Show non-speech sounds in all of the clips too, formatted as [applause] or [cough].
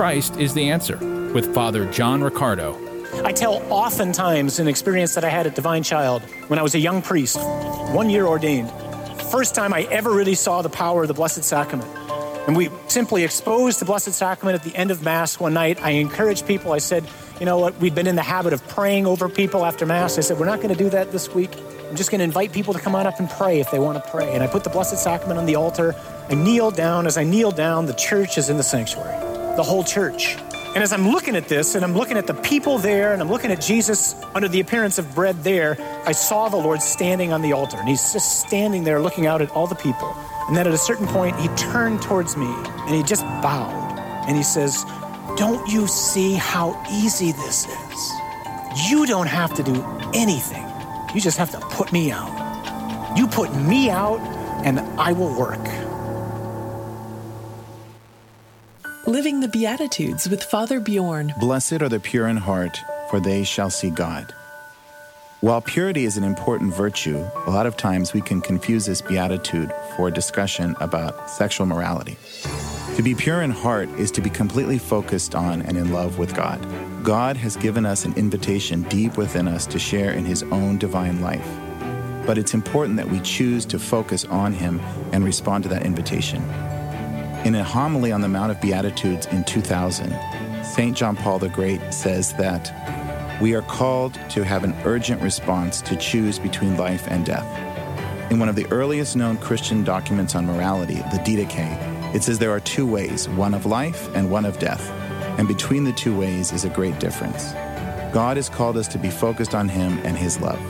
Christ is the answer with Father John Riccardo. I tell oftentimes an experience that I had at Divine Child when I was a young priest, one year ordained. First time I ever really saw the power of the Blessed Sacrament. And we simply exposed the Blessed Sacrament at the end of Mass one night. I encouraged people. I said, you know what, we've been in the habit of praying over people after Mass. I said, we're not going to do that this week. I'm just going to invite people to come on up and pray if they want to pray. And I put the Blessed Sacrament on the altar. I kneel down. As I kneel down, the church is in the sanctuary, the whole church. And as I'm looking at this, and I'm looking at the people there, and I'm looking at Jesus under the appearance of bread there, I saw the Lord standing on the altar. And he's just standing there looking out at all the people. And then at a certain point, he turned towards me and he just bowed. And he says, Don't you see how easy this is? You don't have to do anything. You just have to put me out. You put me out, and I will work. Living the Beatitudes with Father Bjorn. Blessed are the pure in heart, for they shall see God. While purity is an important virtue, a lot of times we can confuse this beatitude for a discussion about sexual morality. To be pure in heart is to be completely focused on and in love with God. God has given us an invitation deep within us to share in His own divine life. But it's important that we choose to focus on Him and respond to that invitation. In a homily on the Mount of Beatitudes in 2000, St. John Paul the Great says that we are called to have an urgent response to choose between life and death. In one of the earliest known Christian documents on morality, the Didache, it says there are two ways, one of life and one of death. And between the two ways is a great difference. God has called us to be focused on Him and His love.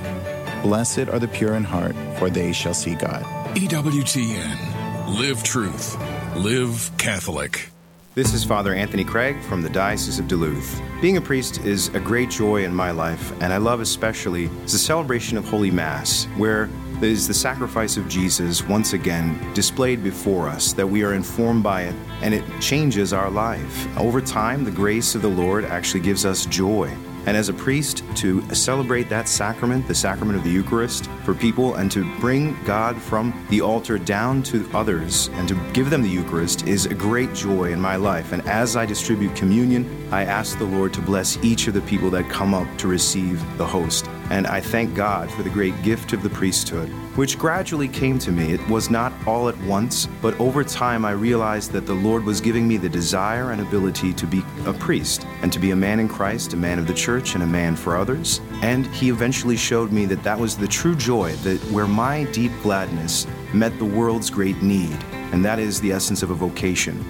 Blessed are the pure in heart, for they shall see God. EWTN. Live truth. Live Catholic. This is Father Anthony Craig from the Diocese of Duluth. Being a priest is a great joy in my life, and I love especially the celebration of Holy Mass, where is the sacrifice of Jesus once again displayed before us, that we are informed by it, and it changes our life. Over time, the grace of the Lord actually gives us joy. And as a priest, to celebrate that sacrament, the sacrament of the Eucharist, for people and to bring God from the altar down to others and to give them the Eucharist is a great joy in my life. And as I distribute communion, I ask the Lord to bless each of the people that come up to receive the host. And I thank God for the great gift of the priesthood, which gradually came to me. It was not all at once, but over time I realized that the Lord was giving me the desire and ability to be a priest and to be a man in Christ, a man of the church, and a man for others. And He eventually showed me that that was the true joy, that where my deep gladness met the world's great need. And that is the essence of a vocation.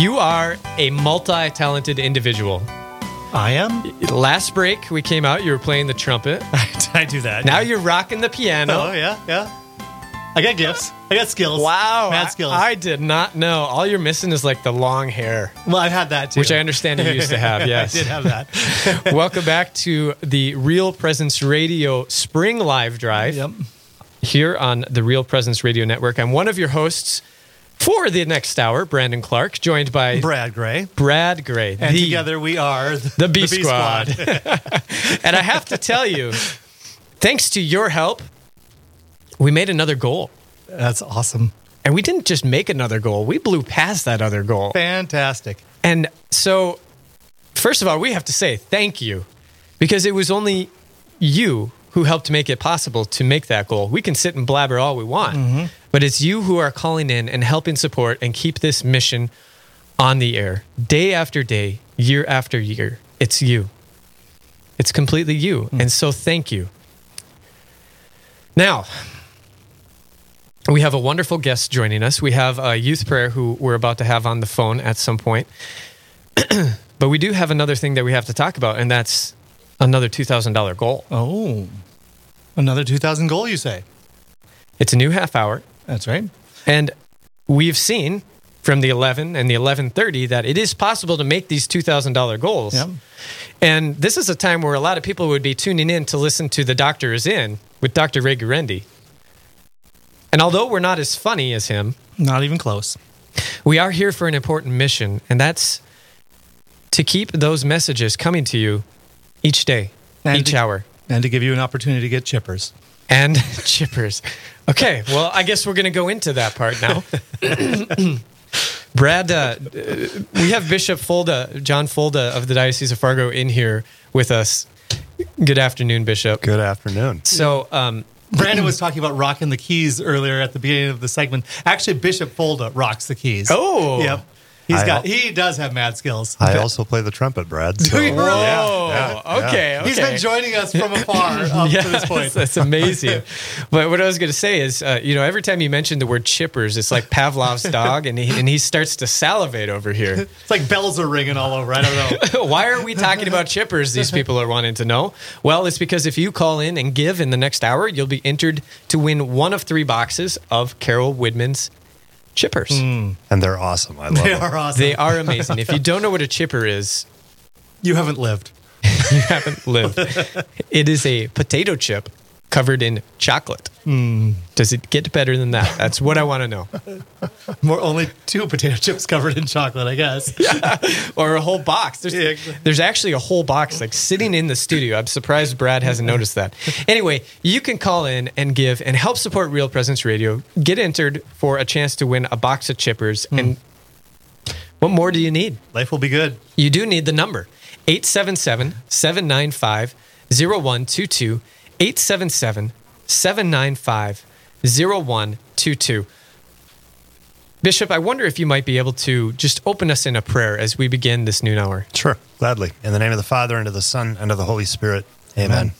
You are a multi talented individual. I am? Last break, we came out, you were playing the trumpet. [laughs] I do that. Now you're rocking the piano. Oh, yeah, yeah. I got gifts. I got skills. Wow. Mad skills. I, I did not know. All you're missing is like the long hair. well, I've had that too. Which I understand you used to [laughs] have, yes. I did have that. [laughs] Welcome back to the Real Presence Radio Spring Live Drive yep. here on the Real Presence Radio Network. I'm one of your hosts for the next hour, Brandon Clark, joined by Brad Gray. Brad Gray. And the, together we are the B, Squad. [laughs] [laughs] and I have to tell you, thanks to your help, we made another goal. That's awesome. And we didn't just make another goal, we blew past that other goal. Fantastic. And so, first of all, we have to say thank you because it was only you who helped make it possible to make that goal. We can sit and blabber all we want, Mm-hmm. but it's you who are calling in and helping support and keep this mission on the air day after day, year after year. It's you. It's completely you. Mm. And so, thank you. Now, we have a wonderful guest joining us. We have a youth prayer who we're about to have on the phone at some point. [clears throat] but we do have another thing that we have to talk about, and that's another $2,000 goal. Oh, another 2,000 goal, you say? It's a new half hour. That's right. And we've seen from the 11 and the 1130 that it is possible to make these $2,000 goals. Yep. And this is a time where a lot of people would be tuning in to listen to The Doctor is In with Dr. Ray Guarendi. And although we're not as funny as him, Not even close. we are here for an important mission, and that's to keep those messages coming to you each day, And each to- hour. And to give you an opportunity to get chippers. and [laughs] chippers. Okay, well, I guess we're going to go into that part now. [laughs] [coughs] Brad, uh, we have Bishop Folda, John Folda of the Diocese of Fargo, in here with us. Good afternoon, Bishop. Good afternoon. So, um, [clears throat] Brandon was talking about rocking the keys earlier at the beginning of the segment. Actually, Bishop Folda rocks the keys. Oh. yep. He's I got. al- He does have mad skills. I also play the trumpet, Brad. [laughs] So, you really? whoa, yeah, yeah. okay, okay. He's been joining us from afar [laughs] up to this point. That's amazing. [laughs] but what I was going to say is, uh, you know, every time you mention the word chippers, it's like Pavlov's dog, and he, and he starts to salivate over here. It's like bells are ringing all over. I don't know. Why are we talking about chippers? These people are wanting to know. Well, it's because if you call in and give in the next hour, you'll be entered to win one of three boxes of Carol Widman's chippers. Hmm. and they're awesome. I love them. they them. are awesome. They are amazing. If you don't know what a chipper is, you haven't lived. [laughs] you haven't lived. [laughs] It is a potato chip covered in chocolate. Hmm. Does it get better than that? That's what I want to know. [laughs] More only two potato chips covered in chocolate, I guess. [laughs] Or a whole box. There's, Yeah, exactly. there's actually a whole box like sitting in the studio. I'm surprised Brad hasn't noticed that. Anyway, you can call in and give and help support Real Presence Radio. Get entered for a chance to win a box of chippers. Hmm. And what more do you need? Life will be good. You do need the number 877 795 0122. 877 795 0122. Bishop, I wonder if you might be able to just open us in a prayer as we begin this noon hour. Sure, gladly. In the name of the Father, and of the Son, and of the Holy Spirit. Amen.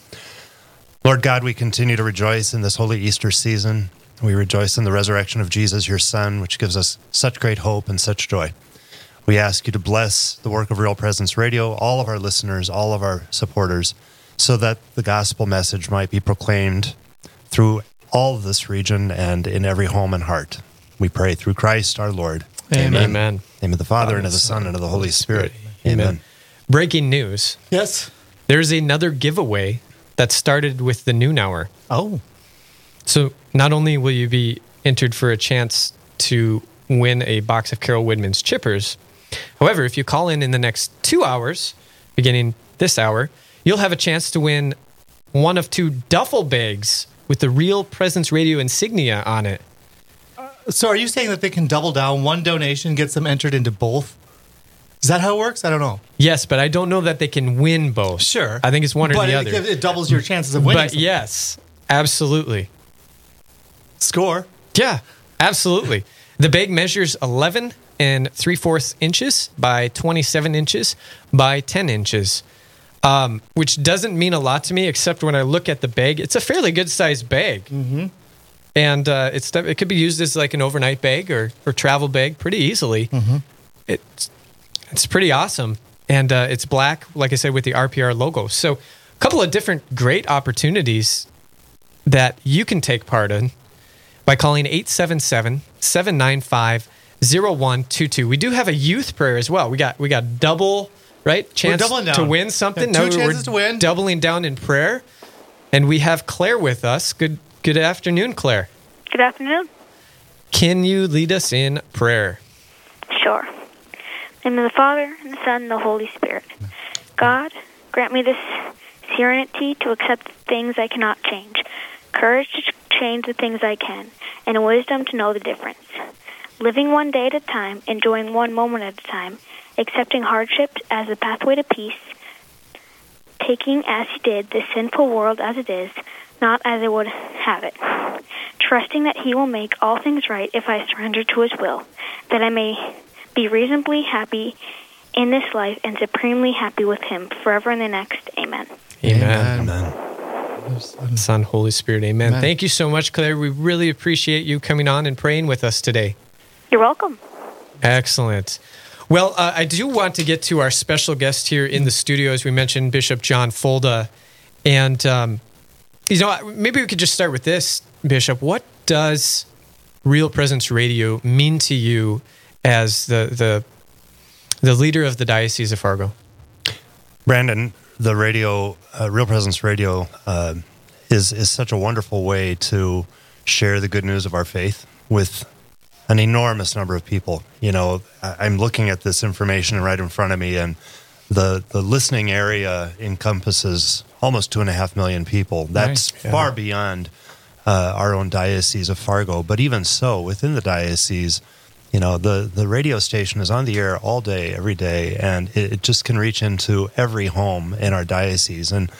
Lord God, we continue to rejoice in this holy Easter season. We rejoice in the resurrection of Jesus, your Son, which gives us such great hope and such joy. We ask you to bless the work of Real Presence Radio, all of our listeners, all of our supporters, so that the gospel message might be proclaimed through all of this region and in every home and heart. We pray through Christ our Lord. Amen. In the name of the Father, and of the Son, and of the Holy Spirit. Amen. Breaking news Yes. there's another giveaway that started with the noon hour. Oh. So not only will you be entered for a chance to win a box of Carol Widman's chippers, however, if you call in in the next two hours, beginning this hour, you'll have a chance to win one of two duffel bags with the Real Presence Radio insignia on it. Uh, so are you saying that they can double down? One donation gets them entered into both? Is that how it works? I don't know. Yes, but I don't know that they can win both. Sure. I think it's one or but the it, other. It doubles your chances of winning. But yes, absolutely. Score. Yeah, absolutely. The bag measures 11 and 3 fourths inches by 27 inches by 10 inches, um, which doesn't mean a lot to me, except when I look at the bag. It's a fairly good sized bag. Mm-hmm. And uh, it's it could be used as like an overnight bag or, or travel bag pretty easily. Mm-hmm. It's, it's pretty awesome. And uh, it's black, like I said, with the RPR logo. So, a couple of different great opportunities that you can take part in by calling 877 795 0122. We do have a youth prayer as well. We got we got double, right? Chance doubling down. to win something. Got two we're chances to win. doubling down in prayer. And we have Claire with us. Good good afternoon, Claire. Good afternoon. Can you lead us in prayer? Sure. In the name of the Father, and the Son, and the Holy Spirit. God, grant me this serenity to accept the things I cannot change, courage to change the things I can, and wisdom to know the difference. Living one day at a time, enjoying one moment at a time, accepting hardship as the pathway to peace, taking as he did the sinful world as it is, not as it would have it. Trusting that he will make all things right if I surrender to his will, that I may be reasonably happy in this life and supremely happy with him forever in the next. Amen. Amen. Amen. Son, Holy Spirit, amen. Amen. Thank you so much, Claire. We really appreciate you coming on and praying with us today. You're welcome. Excellent. Well, uh, I do want to get to our special guest here in the studio, as we mentioned, Bishop John Folda. And, um, you know, maybe we could just start with this, Bishop. What does Real Presence Radio mean to you as the, the, the leader of the Diocese of Fargo? Brandon, the radio, uh, Real Presence Radio, uh, is is such a wonderful way to share the good news of our faith with an enormous number of people. You know, I'm looking at this information right in front of me, and the the listening area encompasses almost two and a half million people. That's Right. Yeah. far beyond uh, our own diocese of Fargo. But even so, within the diocese, you know, the, the radio station is on the air all day, every day, and it, it just can reach into every home in our diocese. And,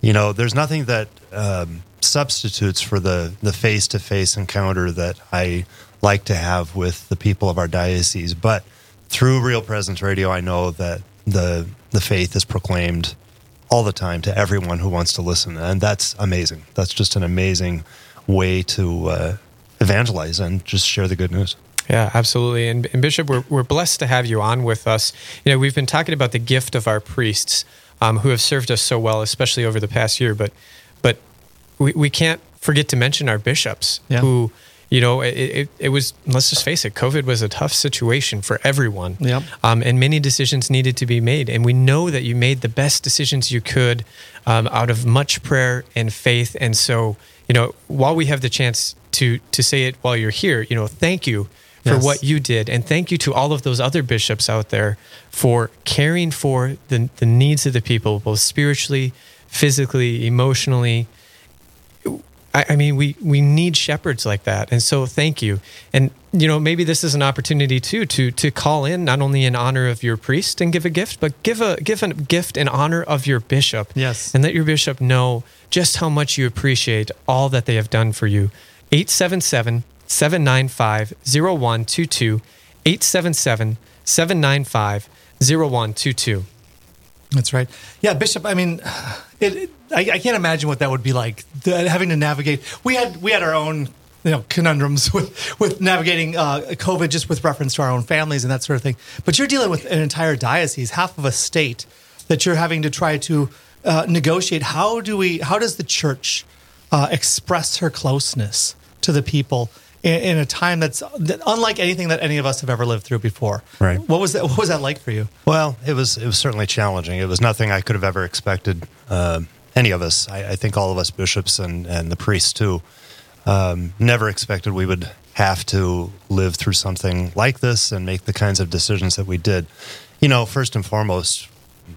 you know, there's nothing that um, substitutes for the the face to face encounter that I like to have with the people of our diocese. But through Real Presence Radio, I know that the the faith is proclaimed all the time to everyone who wants to listen, and that's amazing. That's just an amazing way to uh, evangelize and just share the good news. Yeah, absolutely. And, and Bishop, we're, we're blessed to have you on with us. You know, we've been talking about the gift of our priests um, who have served us so well, especially over the past year. But, but we, we can't forget to mention our bishops Yeah. who, you know, it, it, it was, let's just face it, COVID was a tough situation for everyone. Yep. Um, and many decisions needed to be made. And we know that you made the best decisions you could um, out of much prayer and faith. And so, you know, while we have the chance to to say it while you're here, you know, thank you for Yes. what you did. And thank you to all of those other bishops out there for caring for the, the needs of the people, both spiritually, physically, emotionally. I, I mean, we, we need shepherds like that. And so thank you. And, you know, maybe this is an opportunity too to, to call in not only in honor of your priest and give a gift, but give a, give a gift in honor of your bishop. Yes. And let your bishop know just how much you appreciate all that they have done for you. 877 795 0122. 877 795 0122. That's right. Yeah, Bishop. I mean, it, I, I can't imagine what that would be like the, having to navigate. We had we had our own you know conundrums [laughs] with with navigating uh, COVID, just with reference to our own families and that sort of thing. But you're dealing with an entire diocese, half of a state that you're having to try to uh, negotiate. How do we? How does the church uh, express her closeness to the people? In, in a time that's unlike anything that any of us have ever lived through before, Right. What was that? What was that like for you? Well, it was it was certainly challenging. It was nothing I could have ever expected. Uh, any of us, I, I think, all of us bishops and and the priests too, um, never expected we would have to live through something like this and make the kinds of decisions that we did. You know, first and foremost,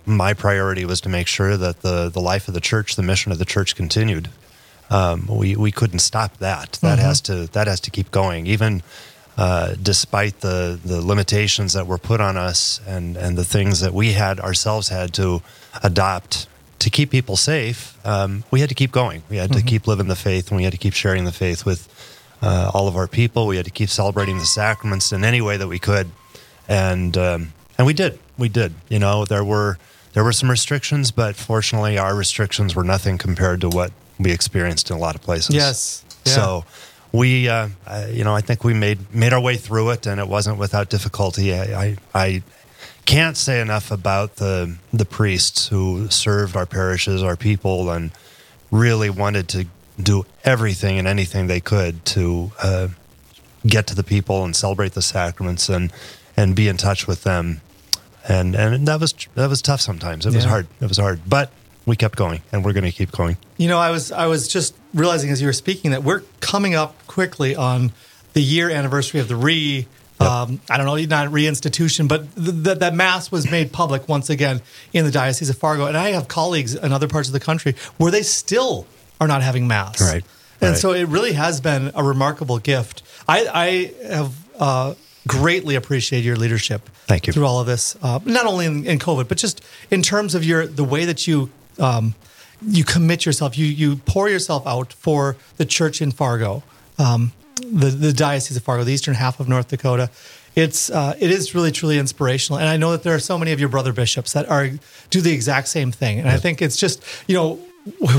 my priority was to make sure that the the life of the church, the mission of the church, continued. Um, we we couldn't stop that. That has to that has to keep going, even uh, despite the the limitations that were put on us and and the things that we had ourselves had to adopt to keep people safe. Um, we had to keep going. We had to keep living the faith, and we had to keep sharing the faith with uh, all of our people. We had to keep celebrating the sacraments in any way that we could, and um, and we did. We did. You know, there were there were some restrictions, but fortunately, our restrictions were nothing compared to what we experienced in a lot of places. Yes. Yeah. So we, uh, I, you know, I think we made made our way through it, and it wasn't without difficulty. I, I, I can't say enough about the the priests who served our parishes, our people, and really wanted to do everything and anything they could to uh, get to the people and celebrate the sacraments and and be in touch with them. And and that was that was tough sometimes. It was hard. It was hard, but we kept going, and we're going to keep going. You know, I was I was just realizing as you were speaking that we're coming up quickly on the year anniversary of the re. Um, I don't know, not reinstitution, but th- th- that mass was made public once again in the Diocese of Fargo. And I have colleagues in other parts of the country where they still are not having mass. Right, And right. so it really has been a remarkable gift. I, I have uh, greatly appreciated your leadership. Thank you. Through all of this, uh, not only in, in COVID, but just in terms of your the way that you um, you commit yourself, you you pour yourself out for the church in Fargo, um, the the diocese of Fargo, the eastern half of North Dakota. It's uh, it is really truly inspirational, and I know that there are so many of your brother bishops that are do the exact same thing, and I think it's just you know. [laughs]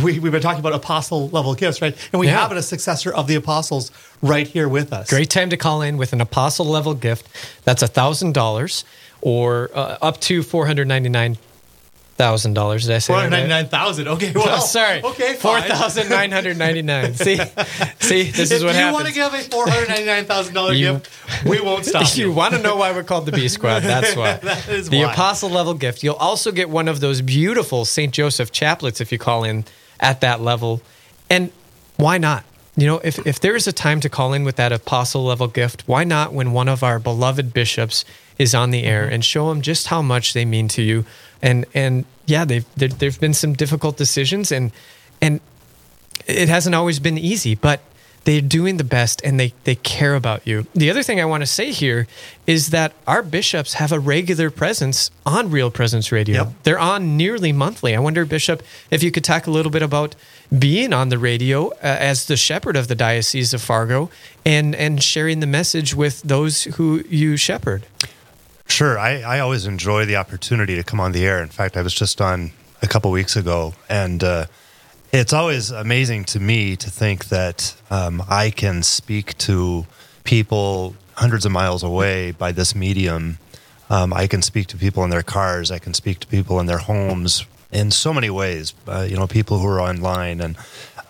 We, we've been talking about apostle level gifts, right? And we Yeah. have a successor of the apostles right here with us. Great time to call in with an apostle level gift. That's $1,000 or uh, up to $499,000. Did I say Four hundred ninety nine thousand. Okay, well, Oh, [laughs] sorry. Okay, Four thousand nine hundred ninety nine. See, see, this is if what happens. If you want to give a four hundred ninety nine thousand dollar gift, we won't stop [laughs] you. you want to know why we're called the B Squad? That's why. [laughs] That is the why. apostle level gift. You'll also get one of those beautiful St. Joseph chaplets if you call in at that level. And why not? you know, if, if there is a time to call in with that apostle level gift, why not when one of our beloved bishops is on the air and show them just how much they mean to you? And and yeah, they've there, there've been some difficult decisions, and and it hasn't always been easy, but they're doing the best and they, they care about you. The other thing I want to say here is that our bishops have a regular presence on Real Presence Radio. Yep. They're on nearly monthly. I wonder, Bishop, if you could talk a little bit about being on the radio uh, as the shepherd of the Diocese of Fargo and, and sharing the message with those who you shepherd. Sure. I, I always enjoy the opportunity to come on the air. In fact, I was just on a couple weeks ago, and uh, it's always amazing to me to think that um, I can speak to people hundreds of miles away by this medium. Um, I can speak to people in their cars. I can speak to people in their homes in so many ways. Uh, you know, people who are online, and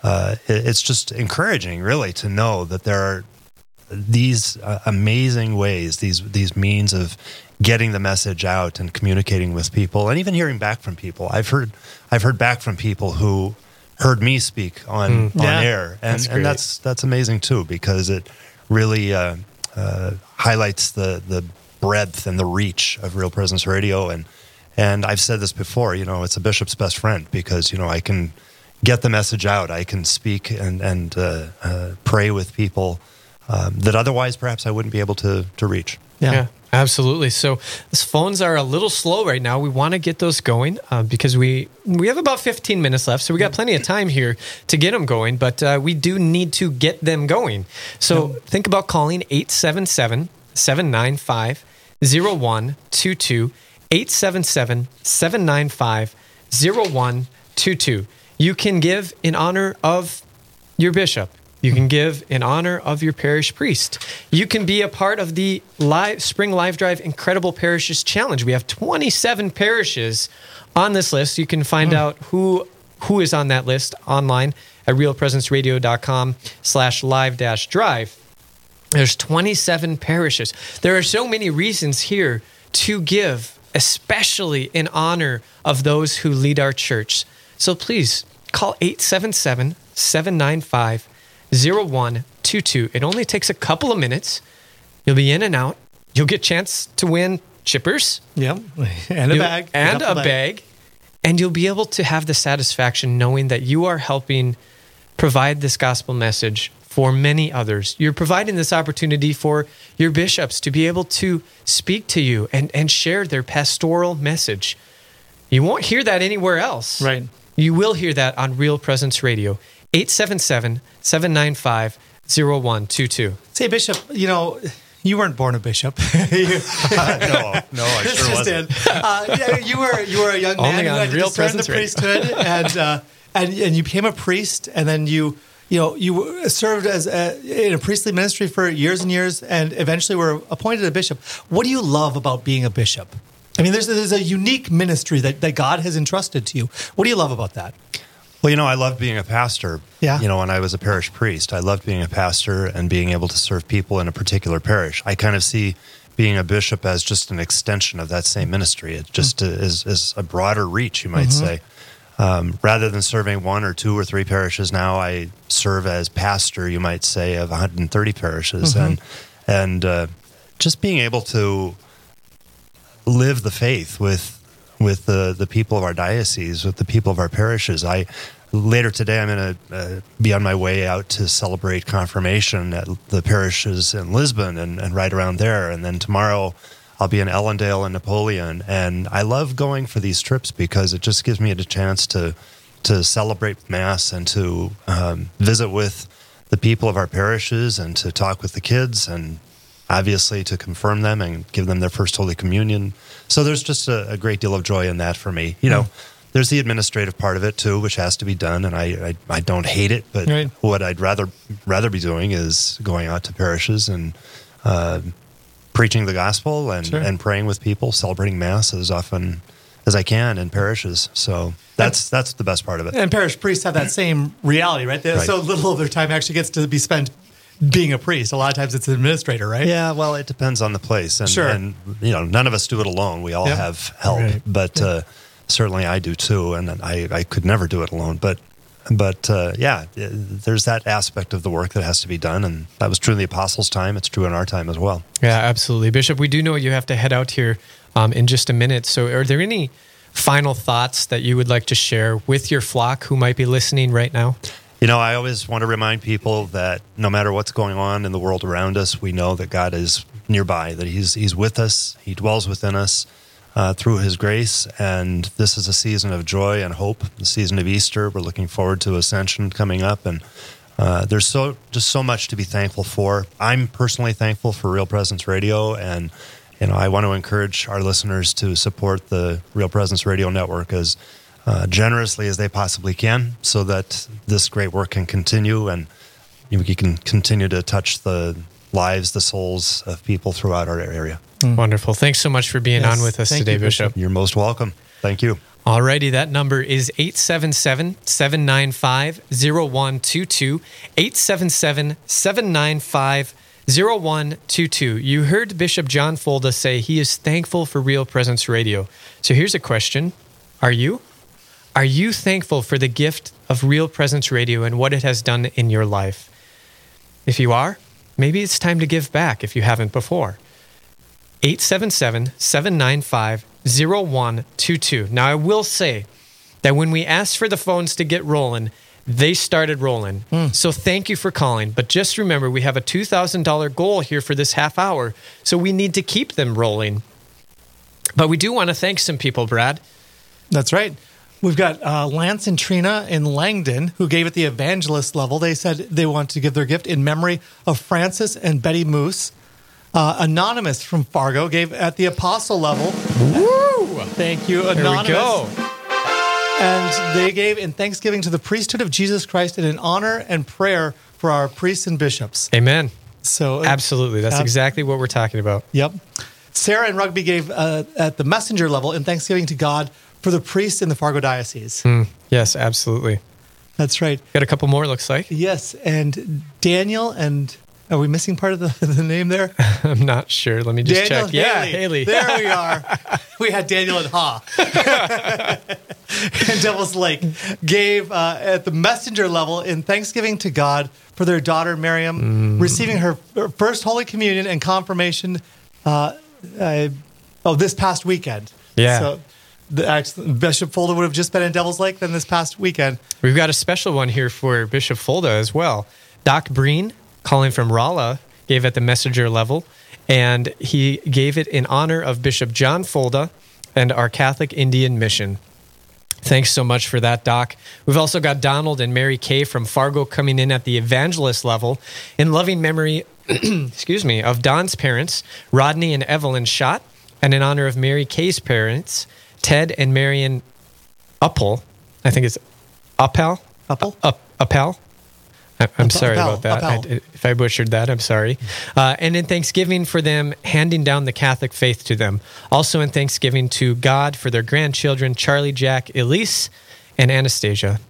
uh, it, it's just encouraging, really, to know that there are these uh, amazing ways, these these means of getting the message out and communicating with people, and even hearing back from people. I've heard I've heard back from people who heard me speak on Mm. on Yeah, air, and that's and that's that's amazing too because it really uh, uh, highlights the the breadth and the reach of Real Presence Radio, and and I've said this before. You know, it's a bishop's best friend because you know I can get the message out. I can speak and and uh, uh, pray with people um, that otherwise perhaps I wouldn't be able to to reach. Yeah. absolutely. So these phones are a little slow right now. We want to get those going uh, because we we have about 15 minutes left, so we got plenty of time here to get them going. But uh, we do need to get them going. So think about calling 877 795 0122 877 795 0122. You can give in honor of your bishop. You can give in honor of your parish priest. You can be a part of the live Spring Live Drive Incredible Parishes Challenge. We have 27 parishes on this list. You can find hmm. out who who is on that list online at realpresenceradio.com slash live dash drive. There's 27 parishes. There are so many reasons here to give, especially in honor of those who lead our church. So please call 877 795 0122. It only takes a couple of minutes. You'll be in and out. You'll get a chance to win chippers Yep. [laughs] And a You'll- bag. and a bag. And you'll be able to have the satisfaction knowing that you are helping provide this gospel message for many others. You're providing this opportunity for your bishops to be able to speak to you and, and share their pastoral message. You won't hear that anywhere else. Right. You will hear that on Real Presence Radio, 877 795 0122. Say, Bishop, you know, you weren't born a bishop. You- [laughs] no, no, I sure [laughs] just wasn't. Uh, yeah, you were you were a young man who on had to Real discern the priesthood, [laughs] and uh, and and you became a priest, and then you you know you served as a, in a priestly ministry for years and years, and eventually were appointed a bishop. What do you love about being a bishop? I mean, there's there's a unique ministry that, that God has entrusted to you. What do you love about that? Well, you know, I loved being a pastor. Yeah. You know, when I was a parish priest, I loved being a pastor and being able to serve people in a particular parish. I kind of see being a bishop as just an extension of that same ministry. It just is, is a broader reach, you might say. Um, rather than serving one or two or three parishes now, I serve as pastor, you might say, of 130 parishes, and and uh, just being able to live the faith with with the the people of our diocese, with the people of our parishes. I later today I'm going to uh, be on my way out to celebrate confirmation at the parishes in Lisbon and, and right around there, and then tomorrow. I'll be in Ellendale and Napoleon, and I love going for these trips because it just gives me a chance to to celebrate mass and to um, visit with the people of our parishes and to talk with the kids and obviously to confirm them and give them their first Holy Communion. So there's just a, a great deal of joy in that for me. You know, there's the administrative part of it too, which has to be done, and I I, I don't hate it, but Right. what I'd rather rather be doing is going out to parishes and. Uh, preaching the gospel and, Sure. and praying with people, celebrating mass as often as I can in parishes. So that's that's the best part of it. And parish priests have that same reality, right? They- Right. So little of their time actually gets to be spent being a priest. A lot of times it's an administrator, right? Yeah, well, it depends on the place, and, Sure. and you know, none of us do it alone. We all have help, Right. but uh, certainly I do too, and I, I could never do it alone. But but uh, yeah, there's that aspect of the work that has to be done, and that was true in the apostles' time. It's true in our time as well. Yeah, absolutely, Bishop. We do know you have to head out here um, in just a minute. So, are there any final thoughts that you would like to share with your flock who might be listening right now? You know, I always want to remind people that no matter what's going on in the world around us, we know that God is nearby, that He's He's with us, He dwells within us uh, through His grace, and this is a season of joy and hope, the season of Easter. We're looking forward to Ascension coming up, and uh, there's so just so much to be thankful for. I'm personally thankful for Real Presence Radio, and you know, I want to encourage our listeners to support the Real Presence Radio Network as uh, generously as they possibly can so that this great work can continue and we can continue to touch the lives, the souls of people throughout our area. Mm. Wonderful. Thanks so much for being yes, on with us today, you, Bishop. You're most welcome. Thank you. Alrighty, that number is 877 795 0122. 877 795 0122. You heard Bishop John Folda say he is thankful for Real Presence Radio. So here's a question Are you? Are you thankful for the gift of Real Presence Radio and what it has done in your life? If you are, maybe it's time to give back if you haven't before. 877 795 0122. Now, I will say that when we asked for the phones to get rolling, they started rolling. Mm. So thank you for calling. But just remember, we have a $2,000 goal here for this half hour. So we need to keep them rolling. But we do want to thank some people, Brad. That's right. We've got uh, Lance and Trina in Langdon who gave at the evangelist level. They said they want to give their gift in memory of Francis and Betty Moose. Uh, Anonymous from Fargo gave at the apostle level. Woo! Thank you, Anonymous. Here we go. And they gave in thanksgiving to the priesthood of Jesus Christ and in honor and prayer for our priests and bishops. Amen. So absolutely, that's ab- exactly what we're talking about. Yep. Sarah and Rugby gave uh, at the messenger level in thanksgiving to God for the priests in the Fargo Diocese. Mm, yes, absolutely. That's right. Got a couple more, looks like. Yes, and Daniel and are we missing part of the, [laughs] the name there? [laughs] I'm not sure. Let me just Daniel check. Haley. Yeah, Haley. There we [laughs] are. we had Daniel and Ha. and Devil's Lake gave uh, at the messenger level in thanksgiving to God for their daughter Miriam mm. receiving her first Holy Communion and confirmation. Uh, uh, oh, this past weekend. Yeah. So the Bishop Folda would have just been in Devil's Lake then this past weekend. We've got a special one here for Bishop Folda as well. Doc Breen, calling from Rolla, gave at the messenger level, and he gave it in honor of Bishop John Folda and our Catholic Indian Mission. Thanks so much for that, Doc. We've also got Donald and Mary Kay from Fargo coming in at the evangelist level in loving memory, [clears throat] excuse me, of Don's parents, Rodney and Evelyn Schott, and in honor of Mary Kay's parents, Ted and Marion Uppel. I think it's Uppel. Uppel? Up, Uppel. I'm sorry about that. I, if I butchered that, I'm sorry. Uh, and in Thanksgiving for them handing down the Catholic faith to them. Also in Thanksgiving to God for their grandchildren, Charlie, Jack, Elise, and Anastasia.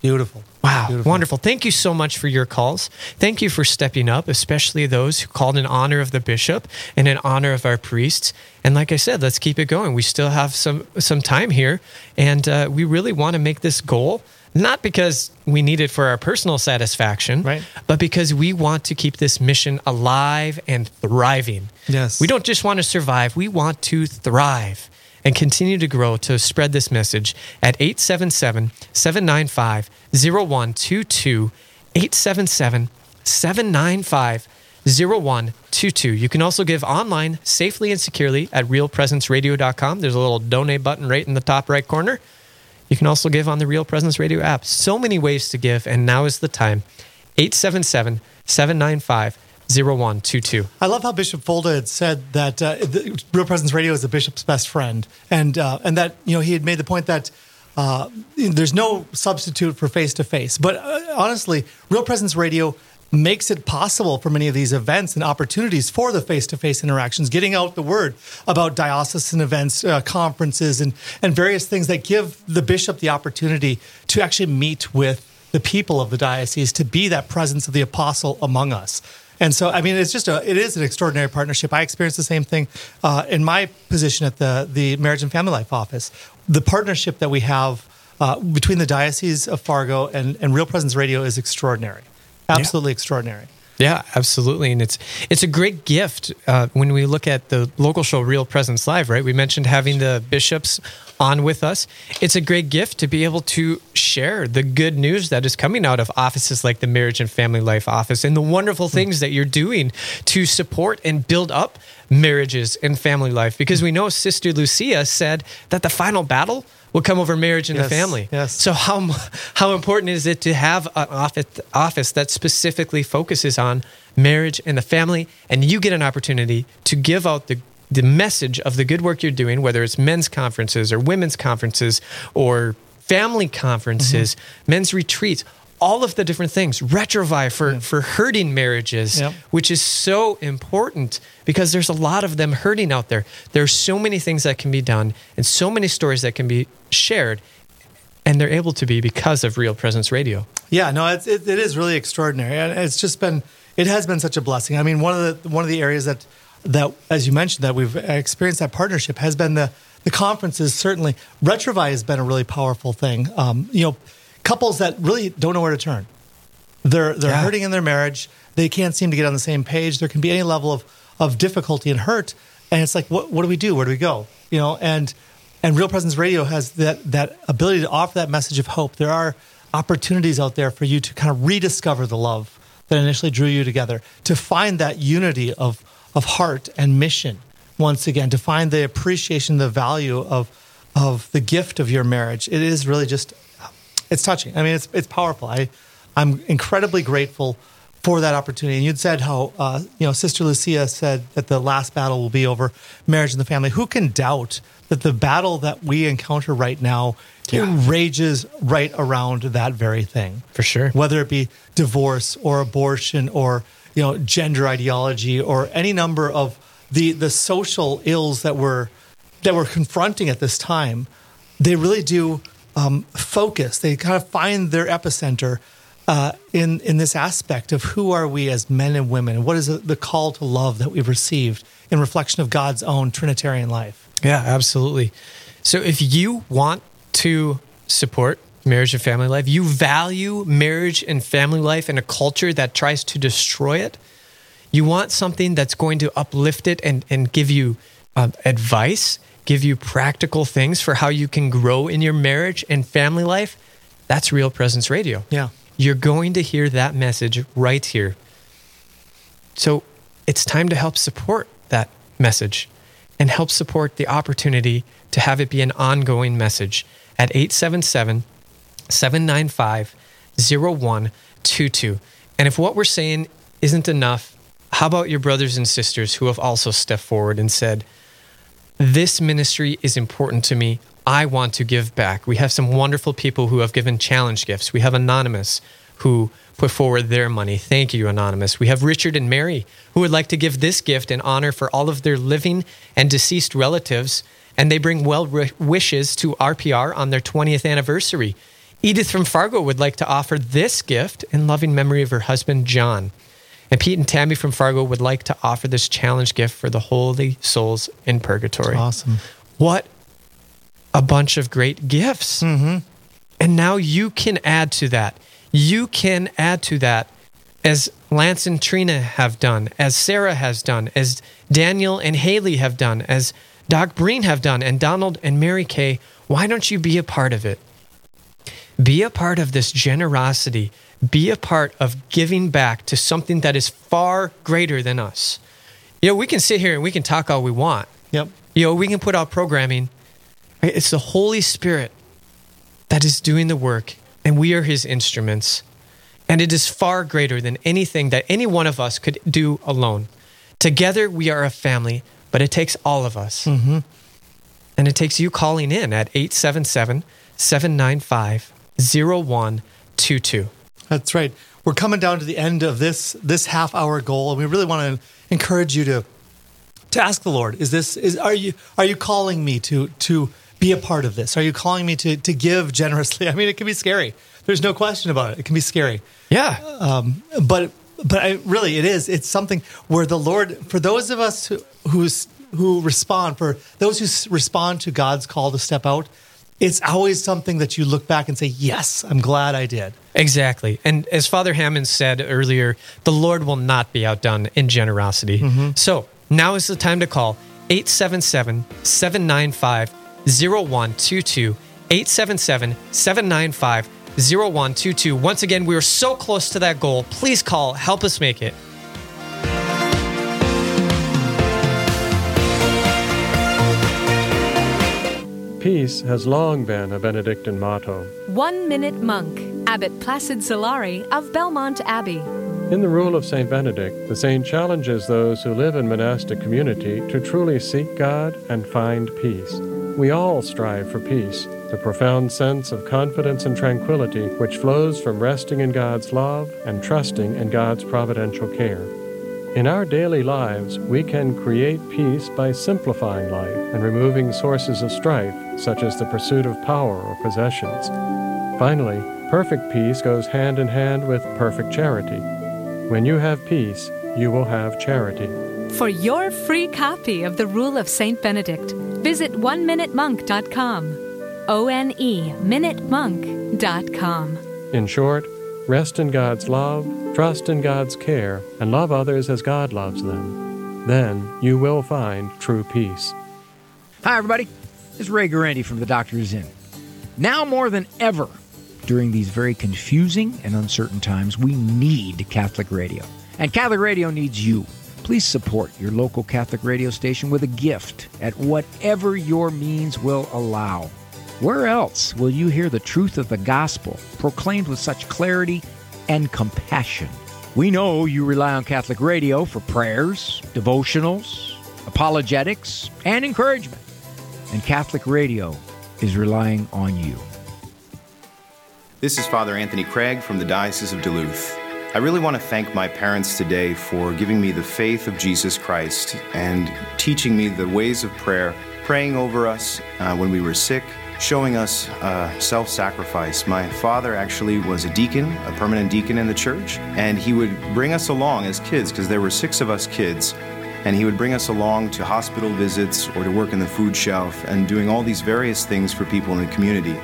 Beautiful. Wow, Beautiful. wonderful. Thank you so much for your calls. Thank you for stepping up, especially those who called in honor of the bishop and in honor of our priests. And like I said, let's keep it going. We still have some some time here, and uh, we really want to make this goal not because we need it for our personal satisfaction, right. but because we want to keep this mission alive and thriving. Yes. We don't just want to survive, we want to thrive and continue to grow to spread this message at 877 795 0122. 877 795 0122. You can also give online safely and securely at realpresenceradio.com. There's a little donate button right in the top right corner. You can also give on the Real Presence Radio app. So many ways to give, and now is the time. 877 795 0122. I love how Bishop Folda had said that uh, Real Presence Radio is the bishop's best friend, and uh, and that you know he had made the point that uh, there's no substitute for face to face. But uh, honestly, Real Presence Radio makes it possible for many of these events and opportunities for the face-to-face interactions getting out the word about diocesan events uh, conferences and and various things that give the bishop the opportunity to actually meet with the people of the diocese to be that presence of the apostle among us and so i mean it's just a it is an extraordinary partnership i experienced the same thing uh, in my position at the the marriage and family life office the partnership that we have uh, between the Diocese of Fargo and, and Real Presence Radio is extraordinary. Absolutely extraordinary. Yeah, absolutely, and it's it's a great gift uh, when we look at the local show Real Presence Live. Right, we mentioned having the bishops on with us. It's a great gift to be able to share the good news that is coming out of offices like the Marriage and Family Life Office and the wonderful Hmm. things that you're doing to support and build up marriages and family life. Because we know Sister Lucia said that the final battle will come over marriage and Yes, the family. yes. So how how important is it to have an office office that specifically focuses on marriage and the family, and you get an opportunity to give out the the message of the good work you're doing, whether it's men's conferences or women's conferences or family conferences, mm-hmm. men's retreats, all of the different things. Retrouvaille for for hurting marriages, Yep. which is so important because there's a lot of them hurting out there. There's so many things that can be done and so many stories that can be shared and they're able to be because of Real Presence Radio. Yeah, no, it's, it, it is really extraordinary, and it's just been it has been such a blessing. I mean, one of the one of the areas that that as you mentioned that we've experienced that partnership has been the the conferences. Certainly, Retrouvaille has been a really powerful thing. Um, you know, couples that really don't know where to turn. They're they're Yeah. hurting in their marriage. They can't seem to get on the same page. There can be any level of of difficulty and hurt, and it's like, what what do we do? Where do we go? You know, and and Real Presence Radio has that that ability to offer that message of hope. There are opportunities out there for you to kind of rediscover the love that initially drew you together, to find that unity of of heart and mission once again, to find the appreciation, the value of of the gift of your marriage. It is really just it's touching. I mean, it's it's powerful. I I'm incredibly grateful for that opportunity. And you'd said how uh, you know Sister Lucia said that the last battle will be over marriage and the family. Who can doubt that the battle that we encounter right now rages right around that very thing? For sure. Whether it be divorce or abortion or you know gender ideology or any number of the the social ills that we're that we're confronting at this time, they really do um, focus. They kind of find their epicenter uh, in in this aspect of who are we as men and women, and what is the call to love that we've received in reflection of God's own Trinitarian life. Yeah, absolutely. So if you want to support marriage and family life, you value marriage and family life in a culture that tries to destroy it, you want something that's going to uplift it and, and give you um, advice, give you practical things for how you can grow in your marriage and family life, that's Real Presence Radio. Yeah. You're going to hear that message right here. So it's time to help support that message and help support the opportunity to have it be an ongoing message at 877 795 0122. And if what we're saying isn't enough, how about your brothers and sisters who have also stepped forward and said, This ministry is important to me. I want to give back. We have some wonderful people who have given challenge gifts. We have Anonymous who put forward their money. Thank you, Anonymous. We have Richard and Mary who would like to give this gift in honor for all of their living and deceased relatives, and they bring well wishes to RPR on their 20th anniversary. Edith from Fargo would like to offer this gift in loving memory of her husband, John. And Pete and Tammy from Fargo would like to offer this challenge gift for the holy souls in purgatory. Awesome. What a bunch of great gifts. Mm-hmm. And now you can add to that. You can add to that as Lance and Trina have done, as Sarah has done, as Daniel and Haley have done, as Doc Breen have done, and Donald and Mary Kay. Why don't you be a part of it? Be a part of this generosity. Be a part of giving back to something that is far greater than us. You know, we can sit here and we can talk all we want. Yep. You know, we can put out programming. It's the Holy Spirit that is doing the work, and we are his instruments. And it is far greater than anything that any one of us could do alone. Together, we are a family, but it takes all of us. Mm-hmm. And it takes you calling in at 877 795 0122. That's right. We're coming down to the end of this this half hour goal, and we really want to encourage you to to ask the Lord: Is this is are you are you calling me to to be a part of this? Are you calling me to to give generously? [laughs] I mean, it can be scary. There's no question about it. It can be scary. Yeah. Um, but but I, really, it is. It's something where the Lord, for those of us who who's, who respond, for those who respond to God's call to step out, it's always something that you look back and say, "Yes, I'm glad I did." Exactly. And as Father Hammond said earlier, the Lord will not be outdone in generosity. Mm-hmm. So now is the time to call 877 795 0122. 877 795 0122. Once again, we are so close to that goal. Please call, help us make it. Peace has long been a Benedictine motto. One Minute Monk, Abbot Placid Solari of Belmont Abbey. In the Rule of St. Benedict, the saint challenges those who live in monastic community to truly seek God and find peace. We all strive for peace, the profound sense of confidence and tranquility which flows from resting in God's love and trusting in God's providential care. In our daily lives, we can create peace by simplifying life and removing sources of strife, such as the pursuit of power or possessions. Finally, perfect peace goes hand in hand with perfect charity. When you have peace, you will have charity. For your free copy of the Rule of St. Benedict, visit oneminutemonk.com. O N E minutemonk.com. In short, rest in God's love, trust in God's care, and love others as God loves them. Then you will find true peace. Hi, everybody. This is Ray Guarendi from The Doctor Is In. Now more than ever, during these very confusing and uncertain times, we need Catholic radio. And Catholic radio needs you. Please support your local Catholic radio station with a gift at whatever your means will allow. Where else will you hear the truth of the gospel proclaimed with such clarity and compassion? We know you rely on Catholic radio for prayers, devotionals, apologetics, and encouragement. And Catholic radio is relying on you. This is Father Anthony Craig from the Diocese of Duluth. I really want to thank my parents today for giving me the faith of Jesus Christ and teaching me the ways of prayer, praying over us uh, when we were sick, showing us uh, self sacrifice. My father actually was a deacon, a permanent deacon in the church, and he would bring us along as kids because there were six of us kids. And he would bring us along to hospital visits or to work in the food shelf and doing all these various things for people in the community.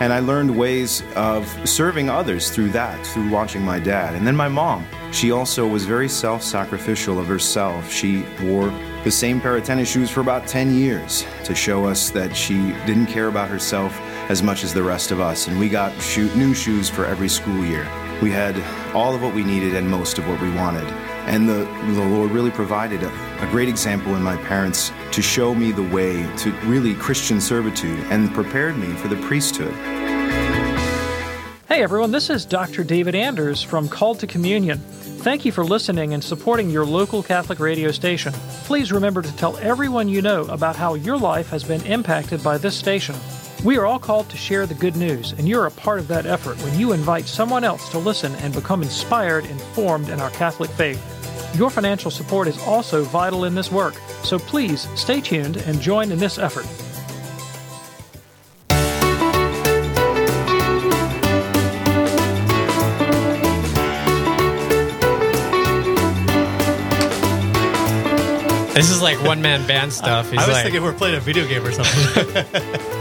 And I learned ways of serving others through that, through watching my dad. And then my mom, she also was very self sacrificial of herself. She wore the same pair of tennis shoes for about 10 years to show us that she didn't care about herself as much as the rest of us. And we got new shoes for every school year. We had all of what we needed and most of what we wanted. And the, the Lord really provided a, a great example in my parents to show me the way to really Christian servitude and prepared me for the priesthood. Hey everyone, this is Dr. David Anders from Called to Communion. Thank you for listening and supporting your local Catholic radio station. Please remember to tell everyone you know about how your life has been impacted by this station. We are all called to share the good news, and you're a part of that effort when you invite someone else to listen and become inspired and formed in our Catholic faith. Your financial support is also vital in this work, so please stay tuned and join in this effort. This is like one man band stuff. He's I was like, thinking we're playing a video game or something.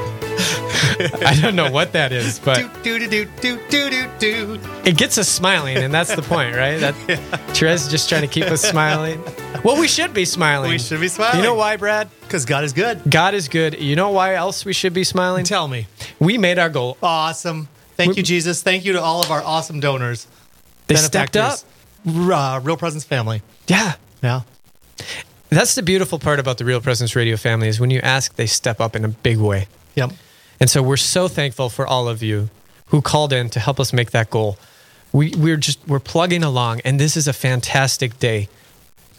[laughs] I don't know what that is, but do do do do do do do. it gets us smiling, and that's the point, right? That [laughs] Therese just trying to keep us smiling. Well, we should be smiling. We should be smiling. You know why, Brad? Because God is good. God is good. You know why else we should be smiling? Tell me. We made our goal. Awesome. Thank you, Jesus. Thank you to all of our awesome donors. They stepped up. Uh, Real Presence family. Yeah. Yeah. That's the beautiful part about the Real Presence Radio family is when you ask, they step up in a big way. Yep. And so we're so thankful for all of you who called in to help us make that goal. We, we're just we're plugging along, and this is a fantastic day,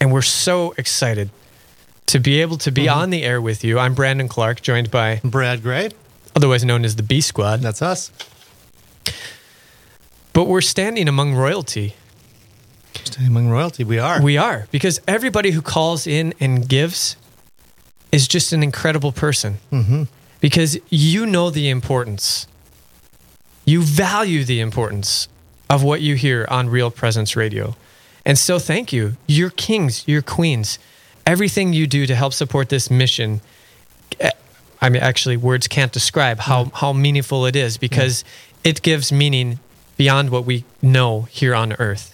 and we're so excited to be able to be mm-hmm. on the air with you. I'm Brandon Clark, joined by Brad Gray, otherwise known as the B Squad. That's us. But we're standing among royalty. Standing among royalty, we are. We are because everybody who calls in and gives is just an incredible person. Mm-hmm. because you know the importance. You value the importance of what you hear on Real Presence Radio. And so thank you. You're kings, you're queens. Everything you do to help support this mission, eh, I mean, actually, words can't describe how, how meaningful it is because it gives meaning beyond what we know here on earth.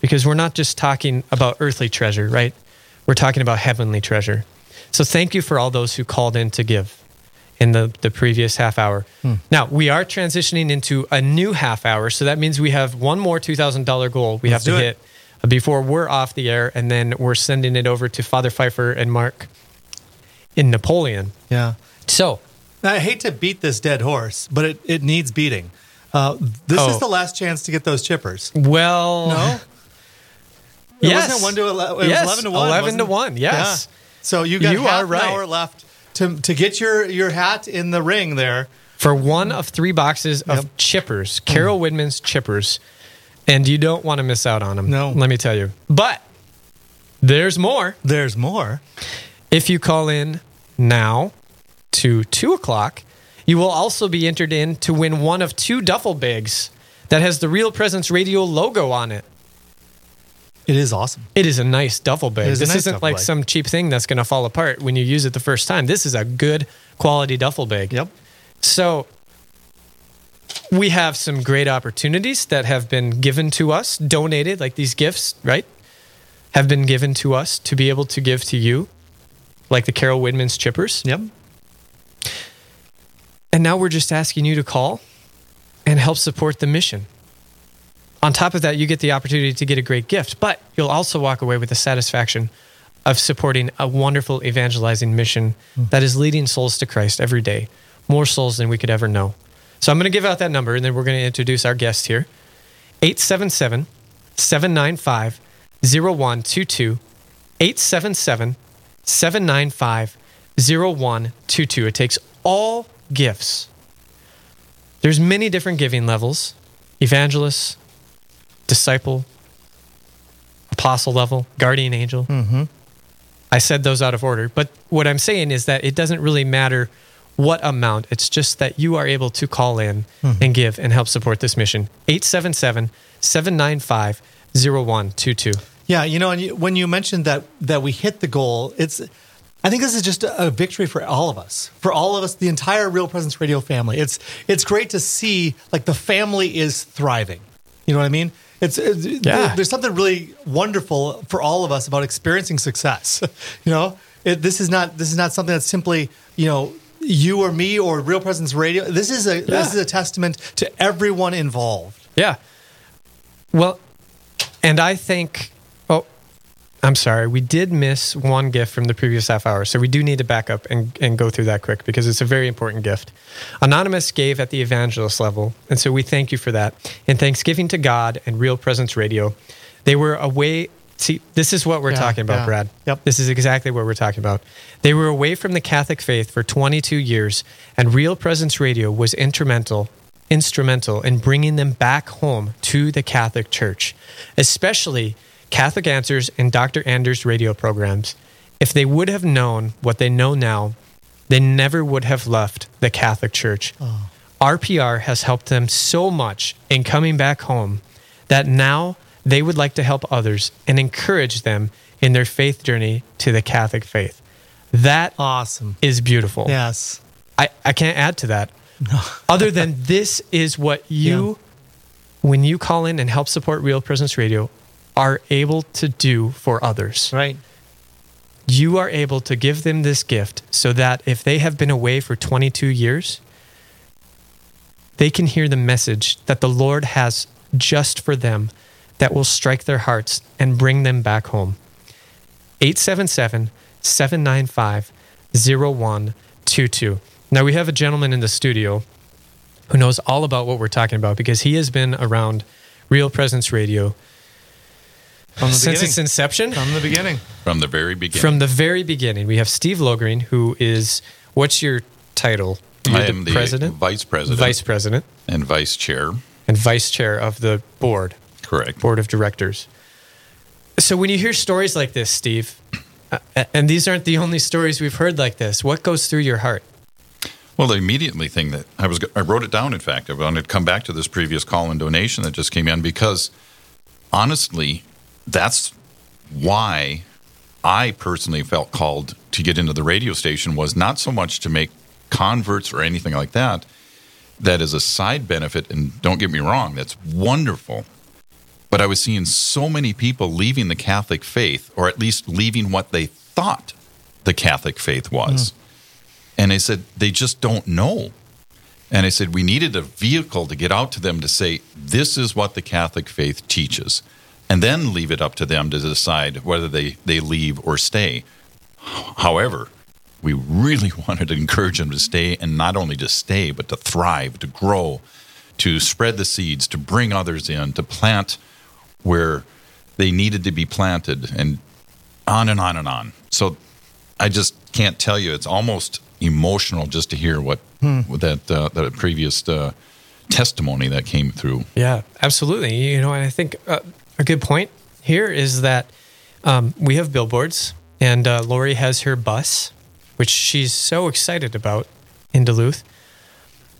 Because we're not just talking about earthly treasure, right? We're talking about heavenly treasure. So thank you for all those who called in to give in the, the previous half hour. Hmm. Now, we are transitioning into a new half hour. So that means we have one more $2,000 goal we Let's have to it. hit before we're off the air. And then we're sending it over to Father Pfeiffer and Mark in Napoleon. Yeah. So I hate to beat this dead horse, but it, it needs beating. Uh, this Oh. is the last chance to get those chippers. Well, no. [laughs] It Yes. wasn't one to ele- it Yes, was eleven to one. 11 to one, yes. Yeah. So you got You half are right. an hour left to to get your your hat in the ring there. for one of three boxes of chippers, Carol mm. Widman's chippers, and you don't want to miss out on them. No, let me tell you. But there's more. There's more. If you call in now to two o'clock, you will also be entered in to win one of two duffel bags that has the Real Presence Radio logo on it. It is awesome. It is a nice duffel bag. Is This nice isn't like bag. some cheap thing that's going to fall apart when you use it the first time. This is a good quality duffel bag. Yep. So we have some great opportunities that have been given to us, donated, like these gifts, right? Have been given to us to be able to give to you, like the Carol Widman's chippers. Yep. And now we're just asking you to call and help support the mission. On top of that, you get the opportunity to get a great gift, but you'll also walk away with the satisfaction of supporting a wonderful evangelizing mission hmm. that is leading souls to Christ every day, more souls than we could ever know. So I'm going to give out that number and then we're going to introduce our guest here 877 795 0122. 877 795 0122. It takes all gifts. There's many different giving levels evangelist, disciple, apostle level, guardian angel. Mm-hmm. I said those out of order, but what I'm saying is that it doesn't really matter what amount. It's just that you are able to call in Mhm. and give and help support this mission. 877 795 0122. Yeah, you know, and you, when you mentioned that that we hit the goal, it's I think this is just a, a victory for all of us, for all of us, the entire Real Presence Radio family. It's it's great to see like the family is thriving. You know what I mean? It's, it's Yeah. there's something really wonderful for all of us about experiencing success. [laughs] you know, it, this is not this is not something that's simply you know you or me or Real Presence Radio. This is a this is a testament to everyone involved. Yeah. Well, and I think, I'm sorry. We did miss one gift from the previous half hour. So we do need to back up and, and go through that quick because it's a very important gift. Anonymous gave at the evangelist level. And so we thank you for that. In thanksgiving to God and Real Presence Radio, they were away. See, this is what we're Yeah, talking about, yeah. Brad. Yep. This is exactly what we're talking about. They were away from the Catholic faith for 22 years, and Real Presence Radio was instrumental instrumental in bringing them back home to the Catholic Church, especially Catholic Answers and Dr. Anders radio programs. If they would have known what they know now, they never would have left the Catholic Church. Oh. RPR has helped them so much in coming back home that now they would like to help others and encourage them in their faith journey to the Catholic faith. That awesome is beautiful. Yes. I, I can't add to that. No. [laughs] Other than this is what you, when you call in and help support Real Presence Radio, are able to do for others. Right. You are able to give them this gift so that if they have been away for 22 years, they can hear the message that the Lord has just for them that will strike their hearts and bring them back home. 877 795 0122. Now, we have a gentleman in the studio who knows all about what we're talking about because he has been around Real Presence Radio since beginning. its inception. From the beginning. From the very beginning. From the very beginning, we have Steve Loegering, who is what's your title? You're I am the president, vice president. vice president, and vice chair. and vice chair of the board. Correct. Board of directors. So when you hear stories like this, Steve, uh, and these aren't the only stories we've heard like this, what goes through your heart? Well, the immediately thing that I was, I wrote it down. In fact, I wanted to come back to this previous call and donation that just came in because, honestly, that's why I personally felt called to get into the radio station was not so much to make converts or anything like that. That is a side benefit, and don't get me wrong, that's wonderful. But I was seeing so many people leaving the Catholic faith, or at least leaving what they thought the Catholic faith was. Hmm. And I said, they just don't know. And I said, we needed a vehicle to get out to them to say, this is what the Catholic faith teaches. And then leave it up to them to decide whether they, they leave or stay. However, we really [laughs] wanted to encourage them to stay and not only to stay, but to thrive, to grow, to spread the seeds, to bring others in, to plant where they needed to be planted, and on and on and on. So I just can't tell you. It's almost emotional just to hear what, Hmm. that uh, that previous uh, testimony that came through. Yeah, absolutely. You know, and I think uh, a good point here is that um, we have billboards, and uh, Lori has her bus, which she's so excited about in Duluth.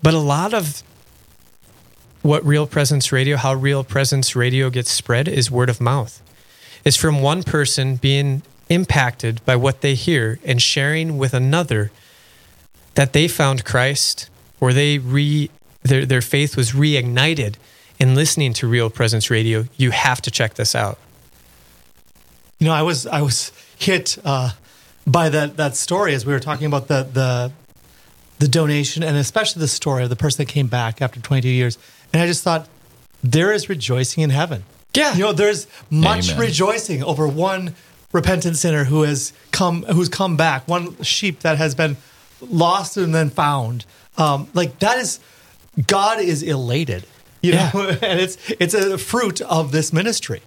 But a lot of what Real Presence Radio, how Real Presence Radio gets spread is word of mouth. It's from one person being impacted by what they hear and sharing with another that they found Christ or they re their their faith was reignited in listening to Real Presence Radio. You have to check this out. You know, I was I was hit uh, by that that story as we were talking about the the the donation and especially the story of the person that came back after 22 years. And I just thought there is rejoicing in heaven. Yeah, you know, there's much Amen. rejoicing over one repentant sinner who has come who's come back, one sheep that has been lost and then found. Um, like that is God is elated. You know, [laughs] and it's it's a fruit of this ministry.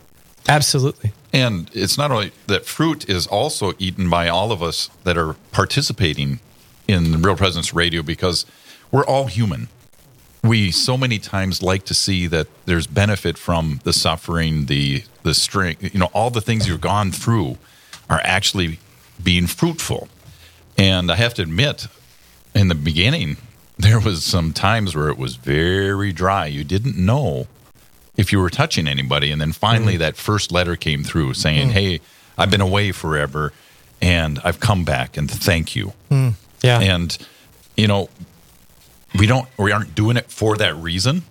Absolutely. And it's not only that fruit is also eaten by all of us that are participating in Real Presence Radio because we're all human. We so many times like to see that there's benefit from the suffering, the the strength, you know, all the things you've gone through are actually being fruitful. And I have to admit, in the beginning, there was some times where it was very dry. You didn't know if you were touching anybody. And then finally, that first letter came through saying, Mm. Hey, I've been away forever and I've come back and thank you. Mm. Yeah. And, you know, we don't, we aren't doing it for that reason.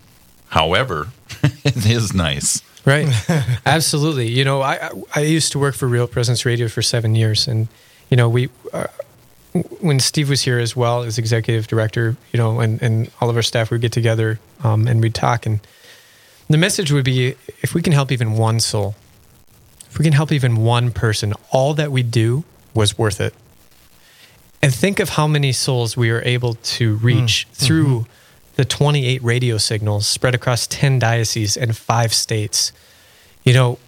However, [laughs] it is nice. Right. [laughs] Absolutely. You know, I, I I used to work for Real Presence Radio for seven years, and you know, we uh, when Steve was here as well as executive director, you know, and and all of our staff would get together um, and we'd talk, and the message would be, if we can help even one soul, if we can help even one person, all that we do was worth it. And think of how many souls we are able to reach through the 28 radio signals spread across 10 dioceses and five states. You know,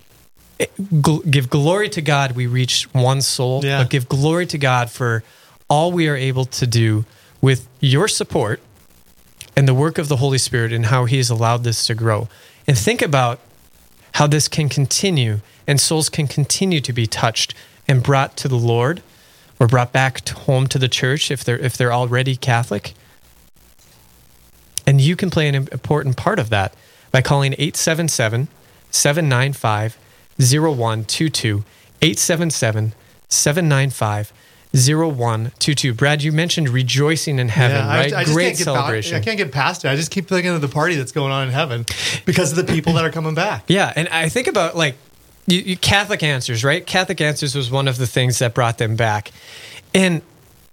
give glory to God, we reach one soul, Yeah. but give glory to God for all we are able to do with your support and the work of the Holy Spirit and how He has allowed this to grow. And think about how this can continue and souls can continue to be touched and brought to the Lord or brought back home to the church if they're if they're already Catholic. And you can play an important part of that by calling 877 795 0122. 877 795 0122. Brad, you mentioned rejoicing in heaven, Yeah, right? I, just Great celebration. Past, I can't get past it. I just keep thinking of the party that's going on in heaven because of the people that are coming back. [laughs] Yeah, and I think about like you, you Catholic Answers, right? Catholic Answers was one of the things that brought them back, and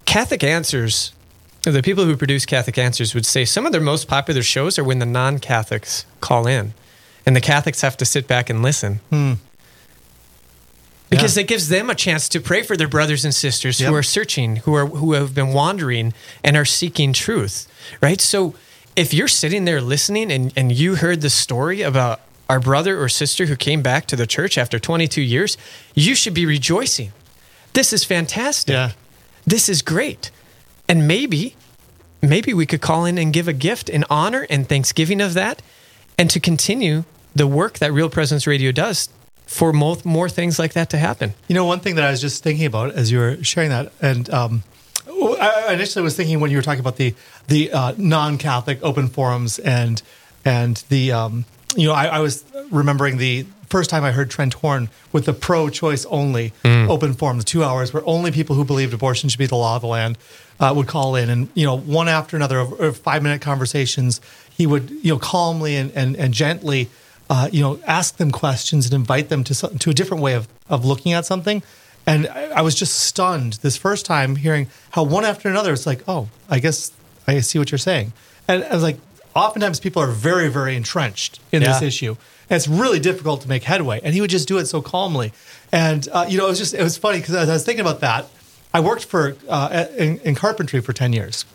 Catholic Answers, the people who produce Catholic Answers would say some of their most popular shows are when the non-Catholics call in, and the Catholics have to sit back and listen. Hmm. Because it gives them a chance to pray for their brothers and sisters Yep. who are searching, who are who have been wandering and are seeking truth. Right? So if you're sitting there listening and, and you heard the story about our brother or sister who came back to the church after 22 years, you should be rejoicing. This is fantastic. Yeah. This is great. And maybe, maybe we could call in and give a gift in honor and thanksgiving of that and to continue the work that Real Presence Radio does for more, more things like that to happen. You know, one thing that I was just thinking about as you were sharing that, and um, I initially was thinking when you were talking about the the uh, non-Catholic open forums and and the um, you know I, I was remembering the first time I heard Trent Horn with the pro-choice only Mm. open forum, the two hours where only people who believed abortion should be the law of the land uh, would call in, and you know, one after another five-minute conversations, he would you know calmly and and, and gently. Uh, you know, ask them questions and invite them to to a different way of, of looking at something. And I, I was just stunned this first time hearing how one after another it's like, oh, I guess I see what you're saying. And I was like, oftentimes people are very, very entrenched in this issue. And it's really difficult to make headway. And he would just do it so calmly. And, uh, you know, it was just, it was funny because as I was thinking about that, I worked for, uh, in, in carpentry for 10 years.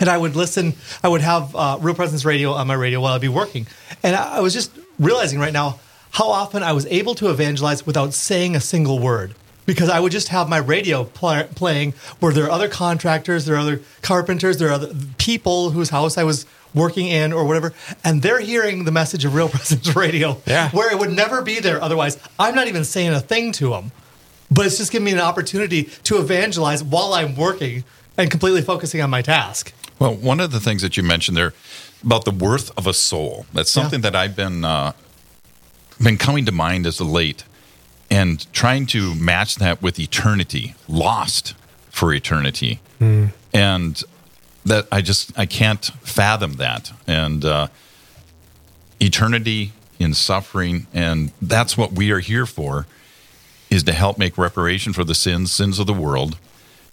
And I would listen, I would have uh, Real Presence Radio on my radio while I'd be working. And I, I was just realizing right now how often I was able to evangelize without saying a single word. Because I would just have my radio pl- playing where there are other contractors, there are other carpenters, there are other people whose house I was working in or whatever, and they're hearing the message of Real [laughs] Presence Radio, Yeah. where it would never be there otherwise. I'm not even saying a thing to them, but it's just giving me an opportunity to evangelize while I'm working and completely focusing on my task. Well, one of the things that you mentioned there about the worth of a soul, that's something that I've been uh, been coming to mind as of late and trying to match that with eternity, lost for eternity. And that I just I can't fathom that. And uh, eternity in suffering and that's what we are here for is to help make reparation for the sins sins of the world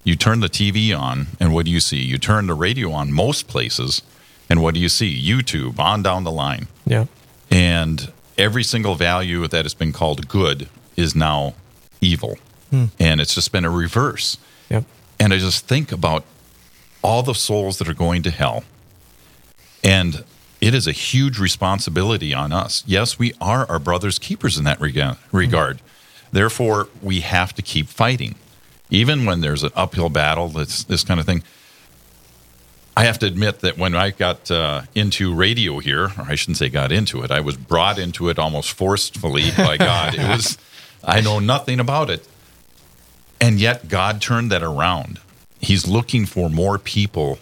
you turn the TV on, and what do you see? You turn the radio on most places, and what do you see? YouTube on down the line. Yeah. And every single value that has been called good is now evil. Hmm. And it's just been a reverse. Yep. And I just think about all the souls that are going to hell. And it is a huge responsibility on us. Yes, we are our brother's keepers in that rega- regard. Therefore, we have to keep fighting. Even when there's an uphill battle, that's this kind of thing. I have to admit that when I got uh, into radio here, or I shouldn't say got into it, I was brought into it almost forcefully by [laughs] God. it was, I know nothing about it. And yet God turned that around. He's looking for more people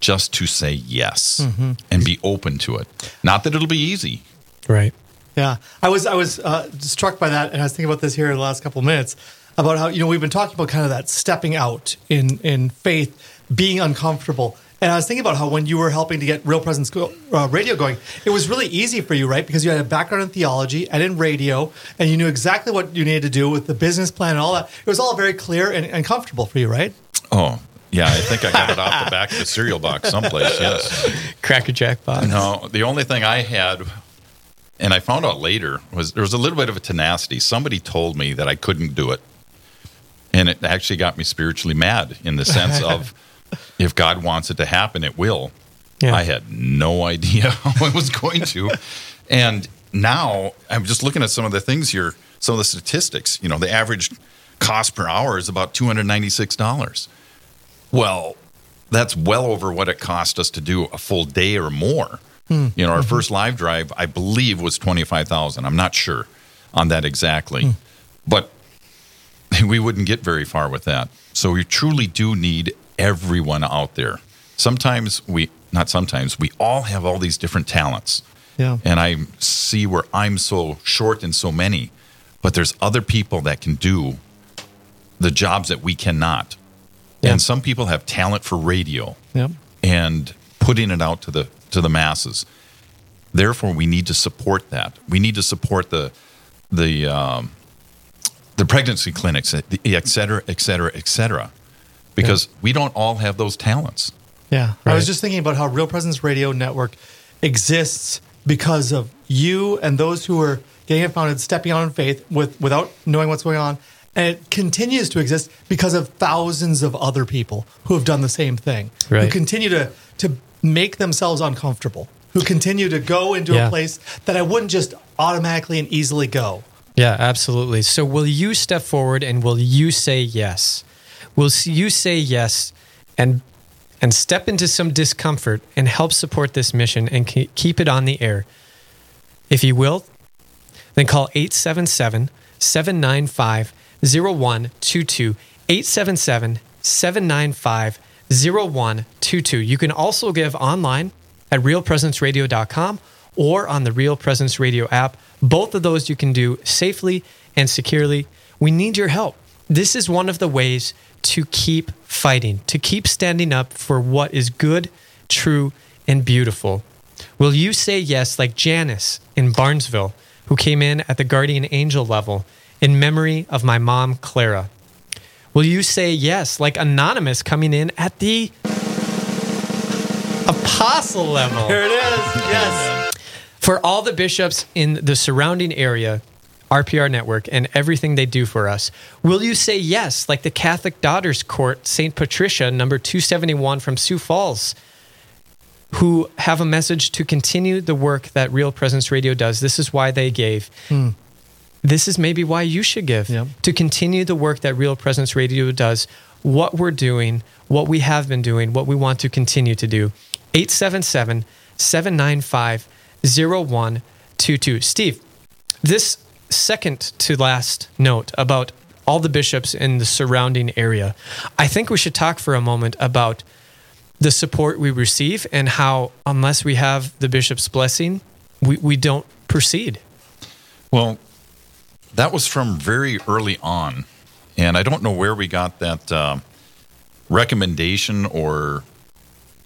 just to say yes Mhm. and be open to it. Not that it'll be easy. Right. Yeah, I was I was uh, struck by that, and I was thinking about this here in the last couple of minutes about how you know we've been talking about kind of that stepping out in in faith, being uncomfortable. And I was thinking about how when you were helping to get Real Presence go, uh, Radio going, it was really easy for you, right? Because you had a background in theology and in radio, and you knew exactly what you needed to do with the business plan and all that. It was all very clear and, and comfortable for you, right? Oh, yeah, I think I got it off the back of the cereal box someplace. Yes. Cracker Jack box. No, the only thing I had, and I found out later, was there was a little bit of a tenacity. Somebody told me that I couldn't do it. And it actually got me spiritually mad in the sense of [laughs] if God wants it to happen, it will. Yeah. I had no idea [laughs] how I was going to. And now I'm just looking at some of the things here, some of the statistics. You know, the average cost per hour is about $296. Well, that's well over what it cost us to do a full day or more. Hmm. You know, our Mhm. first live drive, I believe, was 25,000. I'm not sure on that exactly. But [laughs] we wouldn't get very far with that. So we truly do need everyone out there. Sometimes we, not sometimes, we all have all these different talents. Yeah. And I see where I'm so short in so many, but there's other people that can do the jobs that we cannot. And some people have talent for radio Yep. and putting it out to the to the masses. Therefore, we need to support that. We need to support the the um, the pregnancy clinics, et cetera, et cetera, et cetera, because we don't all have those talents. Yeah. I was just thinking about how Real Presence Radio Network exists because of you and those who are getting it founded, stepping out in faith with without knowing what's going on. And it continues to exist because of thousands of other people who have done the same thing. Who continue to to make themselves uncomfortable. Who continue to go into Yeah. a place that I wouldn't just automatically and easily go. Yeah, absolutely. So, will you step forward and will you say yes? Will you say yes and and step into some discomfort and help support this mission and keep it on the air? If you will, then call 877 795 0122. 877 795 0122. You can also give online at realpresenceradio.com or on the Real Presence Radio app Both of those you can do safely and securely. We need your help. This is one of the ways to keep fighting, to keep standing up for what is good, true, and beautiful. Will you say yes, like Janice in Barnesville, who came in at the guardian angel level in memory of my mom, Clara? Will you say yes, like Anonymous coming in at the apostle level? There it is. Yes. For all the bishops in the surrounding area, RPR Network, and everything they do for us, will you say yes, like the Catholic Daughters Court, St. Patricia, number 271 from Sioux Falls, who have a message to continue the work that Real Presence Radio does? This is why they gave. Hmm. This is maybe why you should give to continue the work that Real Presence Radio does, what we're doing, what we have been doing, what we want to continue to do. 877 795 0122. Steve, this second to last note about all the bishops in the surrounding area, I think we should talk for a moment about the support we receive and how, unless we have the bishop's blessing, we, we don't proceed. Well, that was from very early on. And I don't know where we got that uh, recommendation or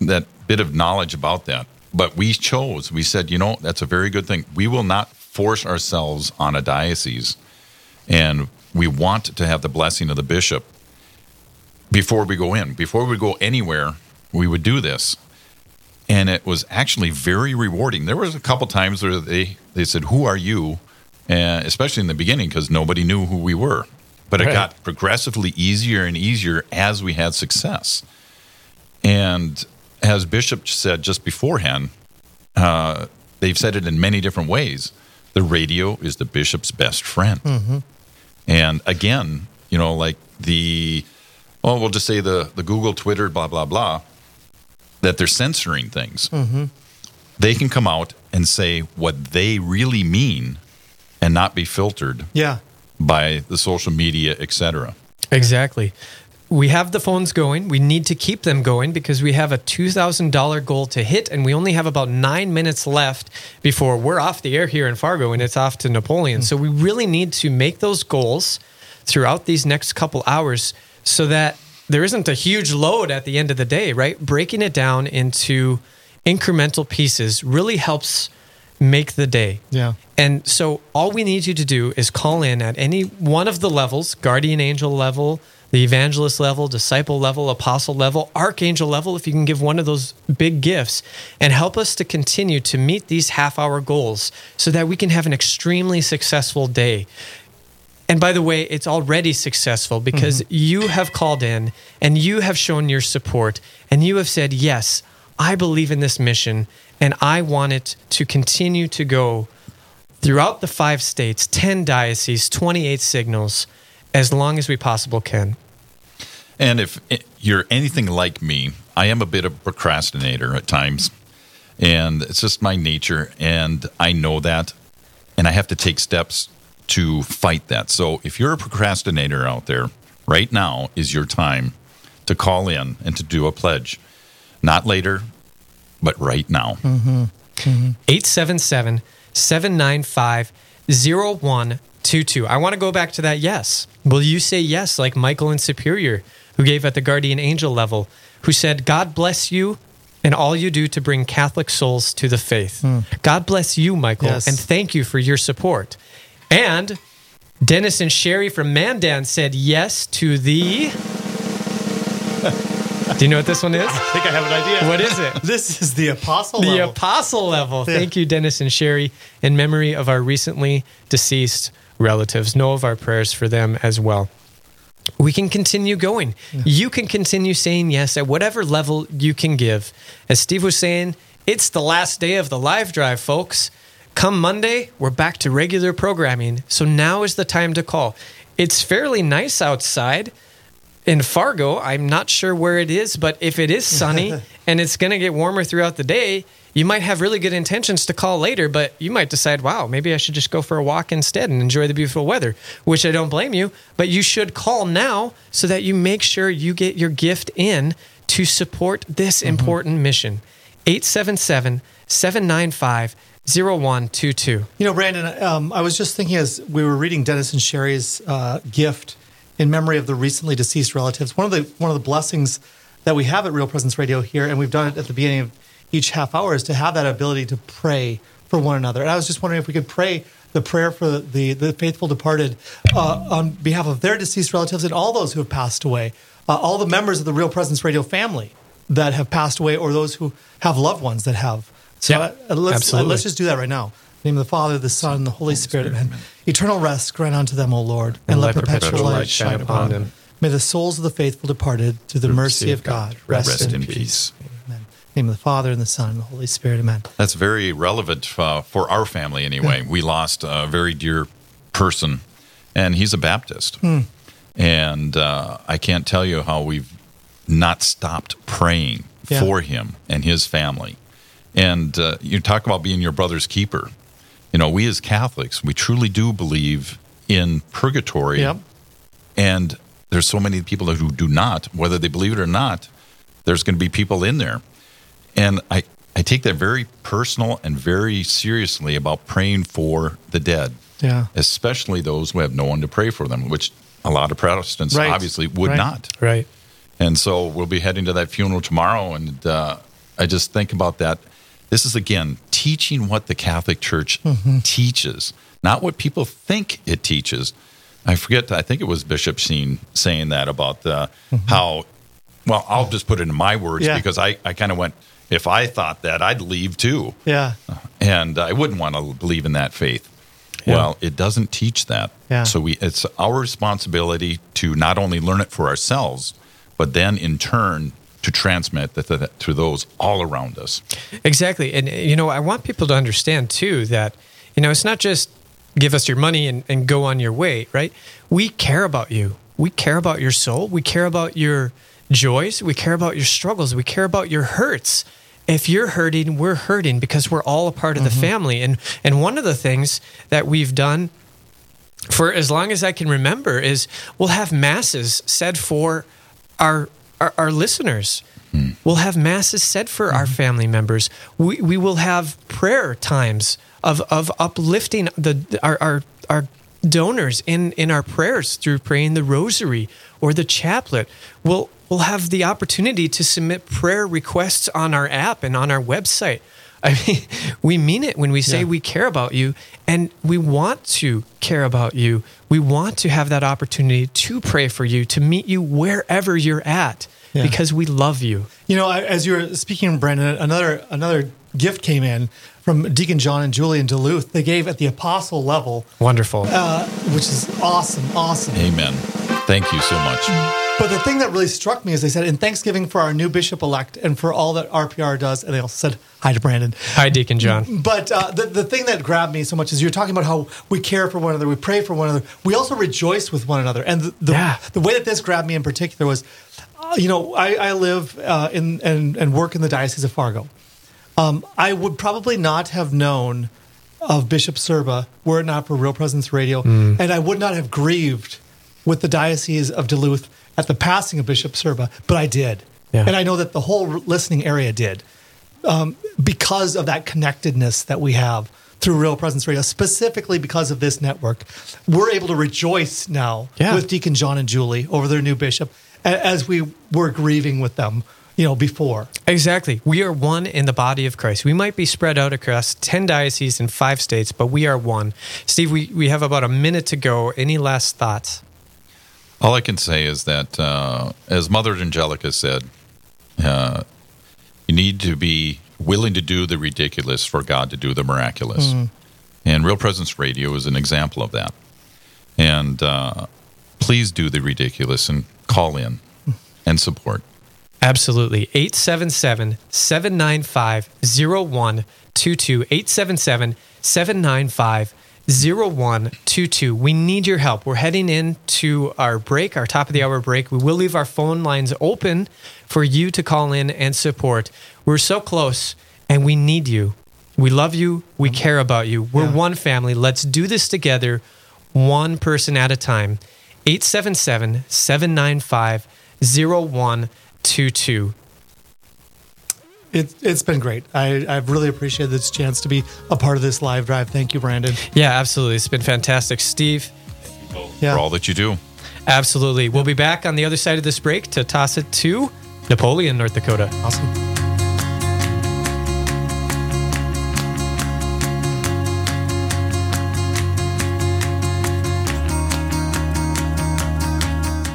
that bit of knowledge about that. But we chose, we said, you know, that's a very good thing. We will not force ourselves on a diocese. And we want to have the blessing of the bishop before we go in. Before we go anywhere, we would do this. And it was actually very rewarding. There was a couple times where they, they said, Who are you? Especially in the beginning, because nobody knew who we were. But it Right. got progressively easier and easier as we had success. And as Bishop said just beforehand, uh, they've said it in many different ways. The radio is the bishop's best friend. Mm-hmm. And again, you know, like the, well, we'll just say the, the Google, Twitter, blah, blah, blah, that they're censoring things. Mm-hmm. They can come out and say what they really mean and not be filtered Yeah. by the social media, etc. Exactly. We have the phones going. We need to keep them going because we have a $2,000 goal to hit, and we only have about nine minutes left before we're off the air here in Fargo and it's off to Napoleon. Hmm. So we really need to make those goals throughout these next couple hours so that there isn't a huge load at the end of the day, right? Breaking it down into incremental pieces really helps make the day. Yeah. And so all we need you to do is call in at any one of the levels guardian angel level, the evangelist level, disciple level, apostle level, archangel level, if you can give one of those big gifts, and help us to continue to meet these half hour goals so that we can have an extremely successful day. And by the way, it's already successful because mm-hmm. you have called in and you have shown your support and you have said, Yes, I believe in this mission and I want it to continue to go throughout the five states, 10 dioceses, 28 signals, as long as we possible can. And if you're anything like me, I am a bit of a procrastinator at times. And it's just my nature. And I know that. And I have to take steps to fight that. So if you're a procrastinator out there, right now is your time to call in and to do a pledge. Not later, but right now. Mm-hmm. 877 795 0122. I want to go back to that yes. Will you say yes, like Michael in Superior, who gave at the guardian angel level, who said, God bless you and all you do to bring Catholic souls to the faith? Hmm. God bless you, Michael, Yes. and thank you for your support. And Dennis and Sherry from Mandan said yes to the. [laughs] Do you know what this one is? I think I have an idea. What is it? This is the apostle the level. The apostle level. Yeah. Thank you, Dennis and Sherry, in memory of our recently deceased relatives. Know of our prayers for them as well. We can continue going. You can continue saying yes at whatever level you can give. As Steve was saying, it's the last day of the live drive, folks. Come Monday, we're back to regular programming. So now is the time to call. It's fairly nice outside in Fargo. I'm not sure where it is, but if it is sunny [laughs] and it's going to get warmer throughout the day, you might have really good intentions to call later, but you might decide, wow, maybe I should just go for a walk instead and enjoy the beautiful weather, which I don't blame you. But you should call now so that you make sure you get your gift in to support this important mission. 877 795 0122. You know, Brandon, um, I was just thinking as we were reading Dennis and Sherry's uh, gift in memory of the recently deceased relatives. One of the one of the blessings that we have at Real Presence Radio here, and we've done it at the beginning of each half hour, is to have that ability to pray for one another. And I was just wondering if we could pray the prayer for the the faithful departed uh, on behalf of their deceased relatives and all those who have passed away, uh, all the members of the Real Presence Radio family that have passed away, or those who have loved ones that have. So Yeah, uh, let's uh, let's just do that right now. In the name of the Father, the Son, and the Holy Spirit. Amen. Eternal rest grant unto them, O Lord, and, let perpetual light shine upon them. May the souls of the faithful departed, through the mercy of God, rest, Rest in, in peace. peace. Amen. In the name of the Father, and the Son, and the Holy Spirit. Amen. That's very relevant uh, for our family anyway. We lost a very dear person, and he's a Baptist. Hmm. And uh, I can't tell you how we've not stopped praying Yeah. for him and his family. And uh, you talk about being your brother's keeper. You know, we as Catholics, we truly do believe in purgatory. Yep. And there's so many people who do not, whether they believe it or not, there's going to be people in there. And I, I take that very personal and very seriously about praying for the dead, Yeah. especially those who have no one to pray for them, which a lot of Protestants Right. obviously would Right. not. Right. And so we'll be heading to that funeral tomorrow. And uh, I just think about that. This is, again, teaching what the Catholic Church Mhm. teaches, not what people think it teaches. I forget, I think it was Bishop Sheen saying that about uh, how, well, I'll just put it in my words Yeah. because I, I kind of went, if I thought that, I'd leave too. Yeah. Uh, and I wouldn't want to believe in that faith. Yeah. Well, it doesn't teach that. Yeah. So we it's our responsibility to not only learn it for ourselves, but then in turn to transmit that to, to those all around us. Exactly. And, uh, you know, I want people to understand too that, you know, it's not just give us your money and, and go on your way, right? We care about you. We care about your soul. We care about your joys. We care about your struggles. We care about your hurts. If you're hurting, we're hurting because we're all a part of the mm-hmm. family. And and one of the things that we've done for as long as I can remember is we'll have masses said for our our, our listeners. Hmm. We'll have masses said for our mm-hmm. family members. We we will have prayer times of of uplifting the our our, our donors in in our prayers through praying the rosary or the chaplet. We'll we'll have the opportunity to submit prayer requests on our app and on our website. [laughs] I mean, we mean it when we say Yeah. we care about you and we want to care about you. We want to have that opportunity to pray for you, to meet you wherever you're at Yeah. because we love you. You know, as you were speaking, Brandon, another another gift came in from Deacon John and Julie in Duluth. They gave at the apostle level, Wonderful. uh, which is awesome, awesome. Amen. Thank you so much. But the thing that really struck me is they said, in Thanksgiving for our new bishop elect and for all that RPR does, and they also said hi to Brandon. Hi, Deacon John. But uh, the, the thing that grabbed me so much is you're talking about how we care for one another, we pray for one another, we also rejoice with one another. And the, the, the way that this grabbed me in particular was, uh, you know, I, I live uh, in and, and work in the Diocese of Fargo. Um, I would probably not have known of Bishop Sirba were it not for Real Presence Radio, Mm. and I would not have grieved with the Diocese of Duluth at the passing of Bishop Sirba, but I did. Yeah. And I know that the whole listening area did um, because of that connectedness that we have through Real Presence Radio, specifically because of this network. We're able to rejoice now Yeah. with Deacon John and Julie over their new bishop as we were grieving with them, you know, before. Exactly. We are one in the body of Christ. We might be spread out across 10 dioceses in five states, but we are one. Steve, we, we have about a minute to go. Any last thoughts? All I can say is that, uh, as Mother Angelica said, uh, you need to be willing to do the ridiculous for God to do the miraculous. Mm. And Real Presence Radio is an example of that. And uh, please do the ridiculous and call in and support. Absolutely. 877 795 0122. 877 795 0122. We need your help. We're heading into our break, our top of the hour break. We will leave our phone lines open for you to call in and support. We're so close and we need you. We love you. We mm-hmm. care about you. We're one family. Let's do this together, one person at a time. 877 795 0122. It, it's been great. I, I've really appreciated this chance to be a part of this live drive. Thank you, Brandon. Yeah, absolutely. It's been fantastic. Steve, Yeah. For all that you do. absolutely. We'll be back on the other side of this break to toss it to Napoleon, North Dakota. Awesome.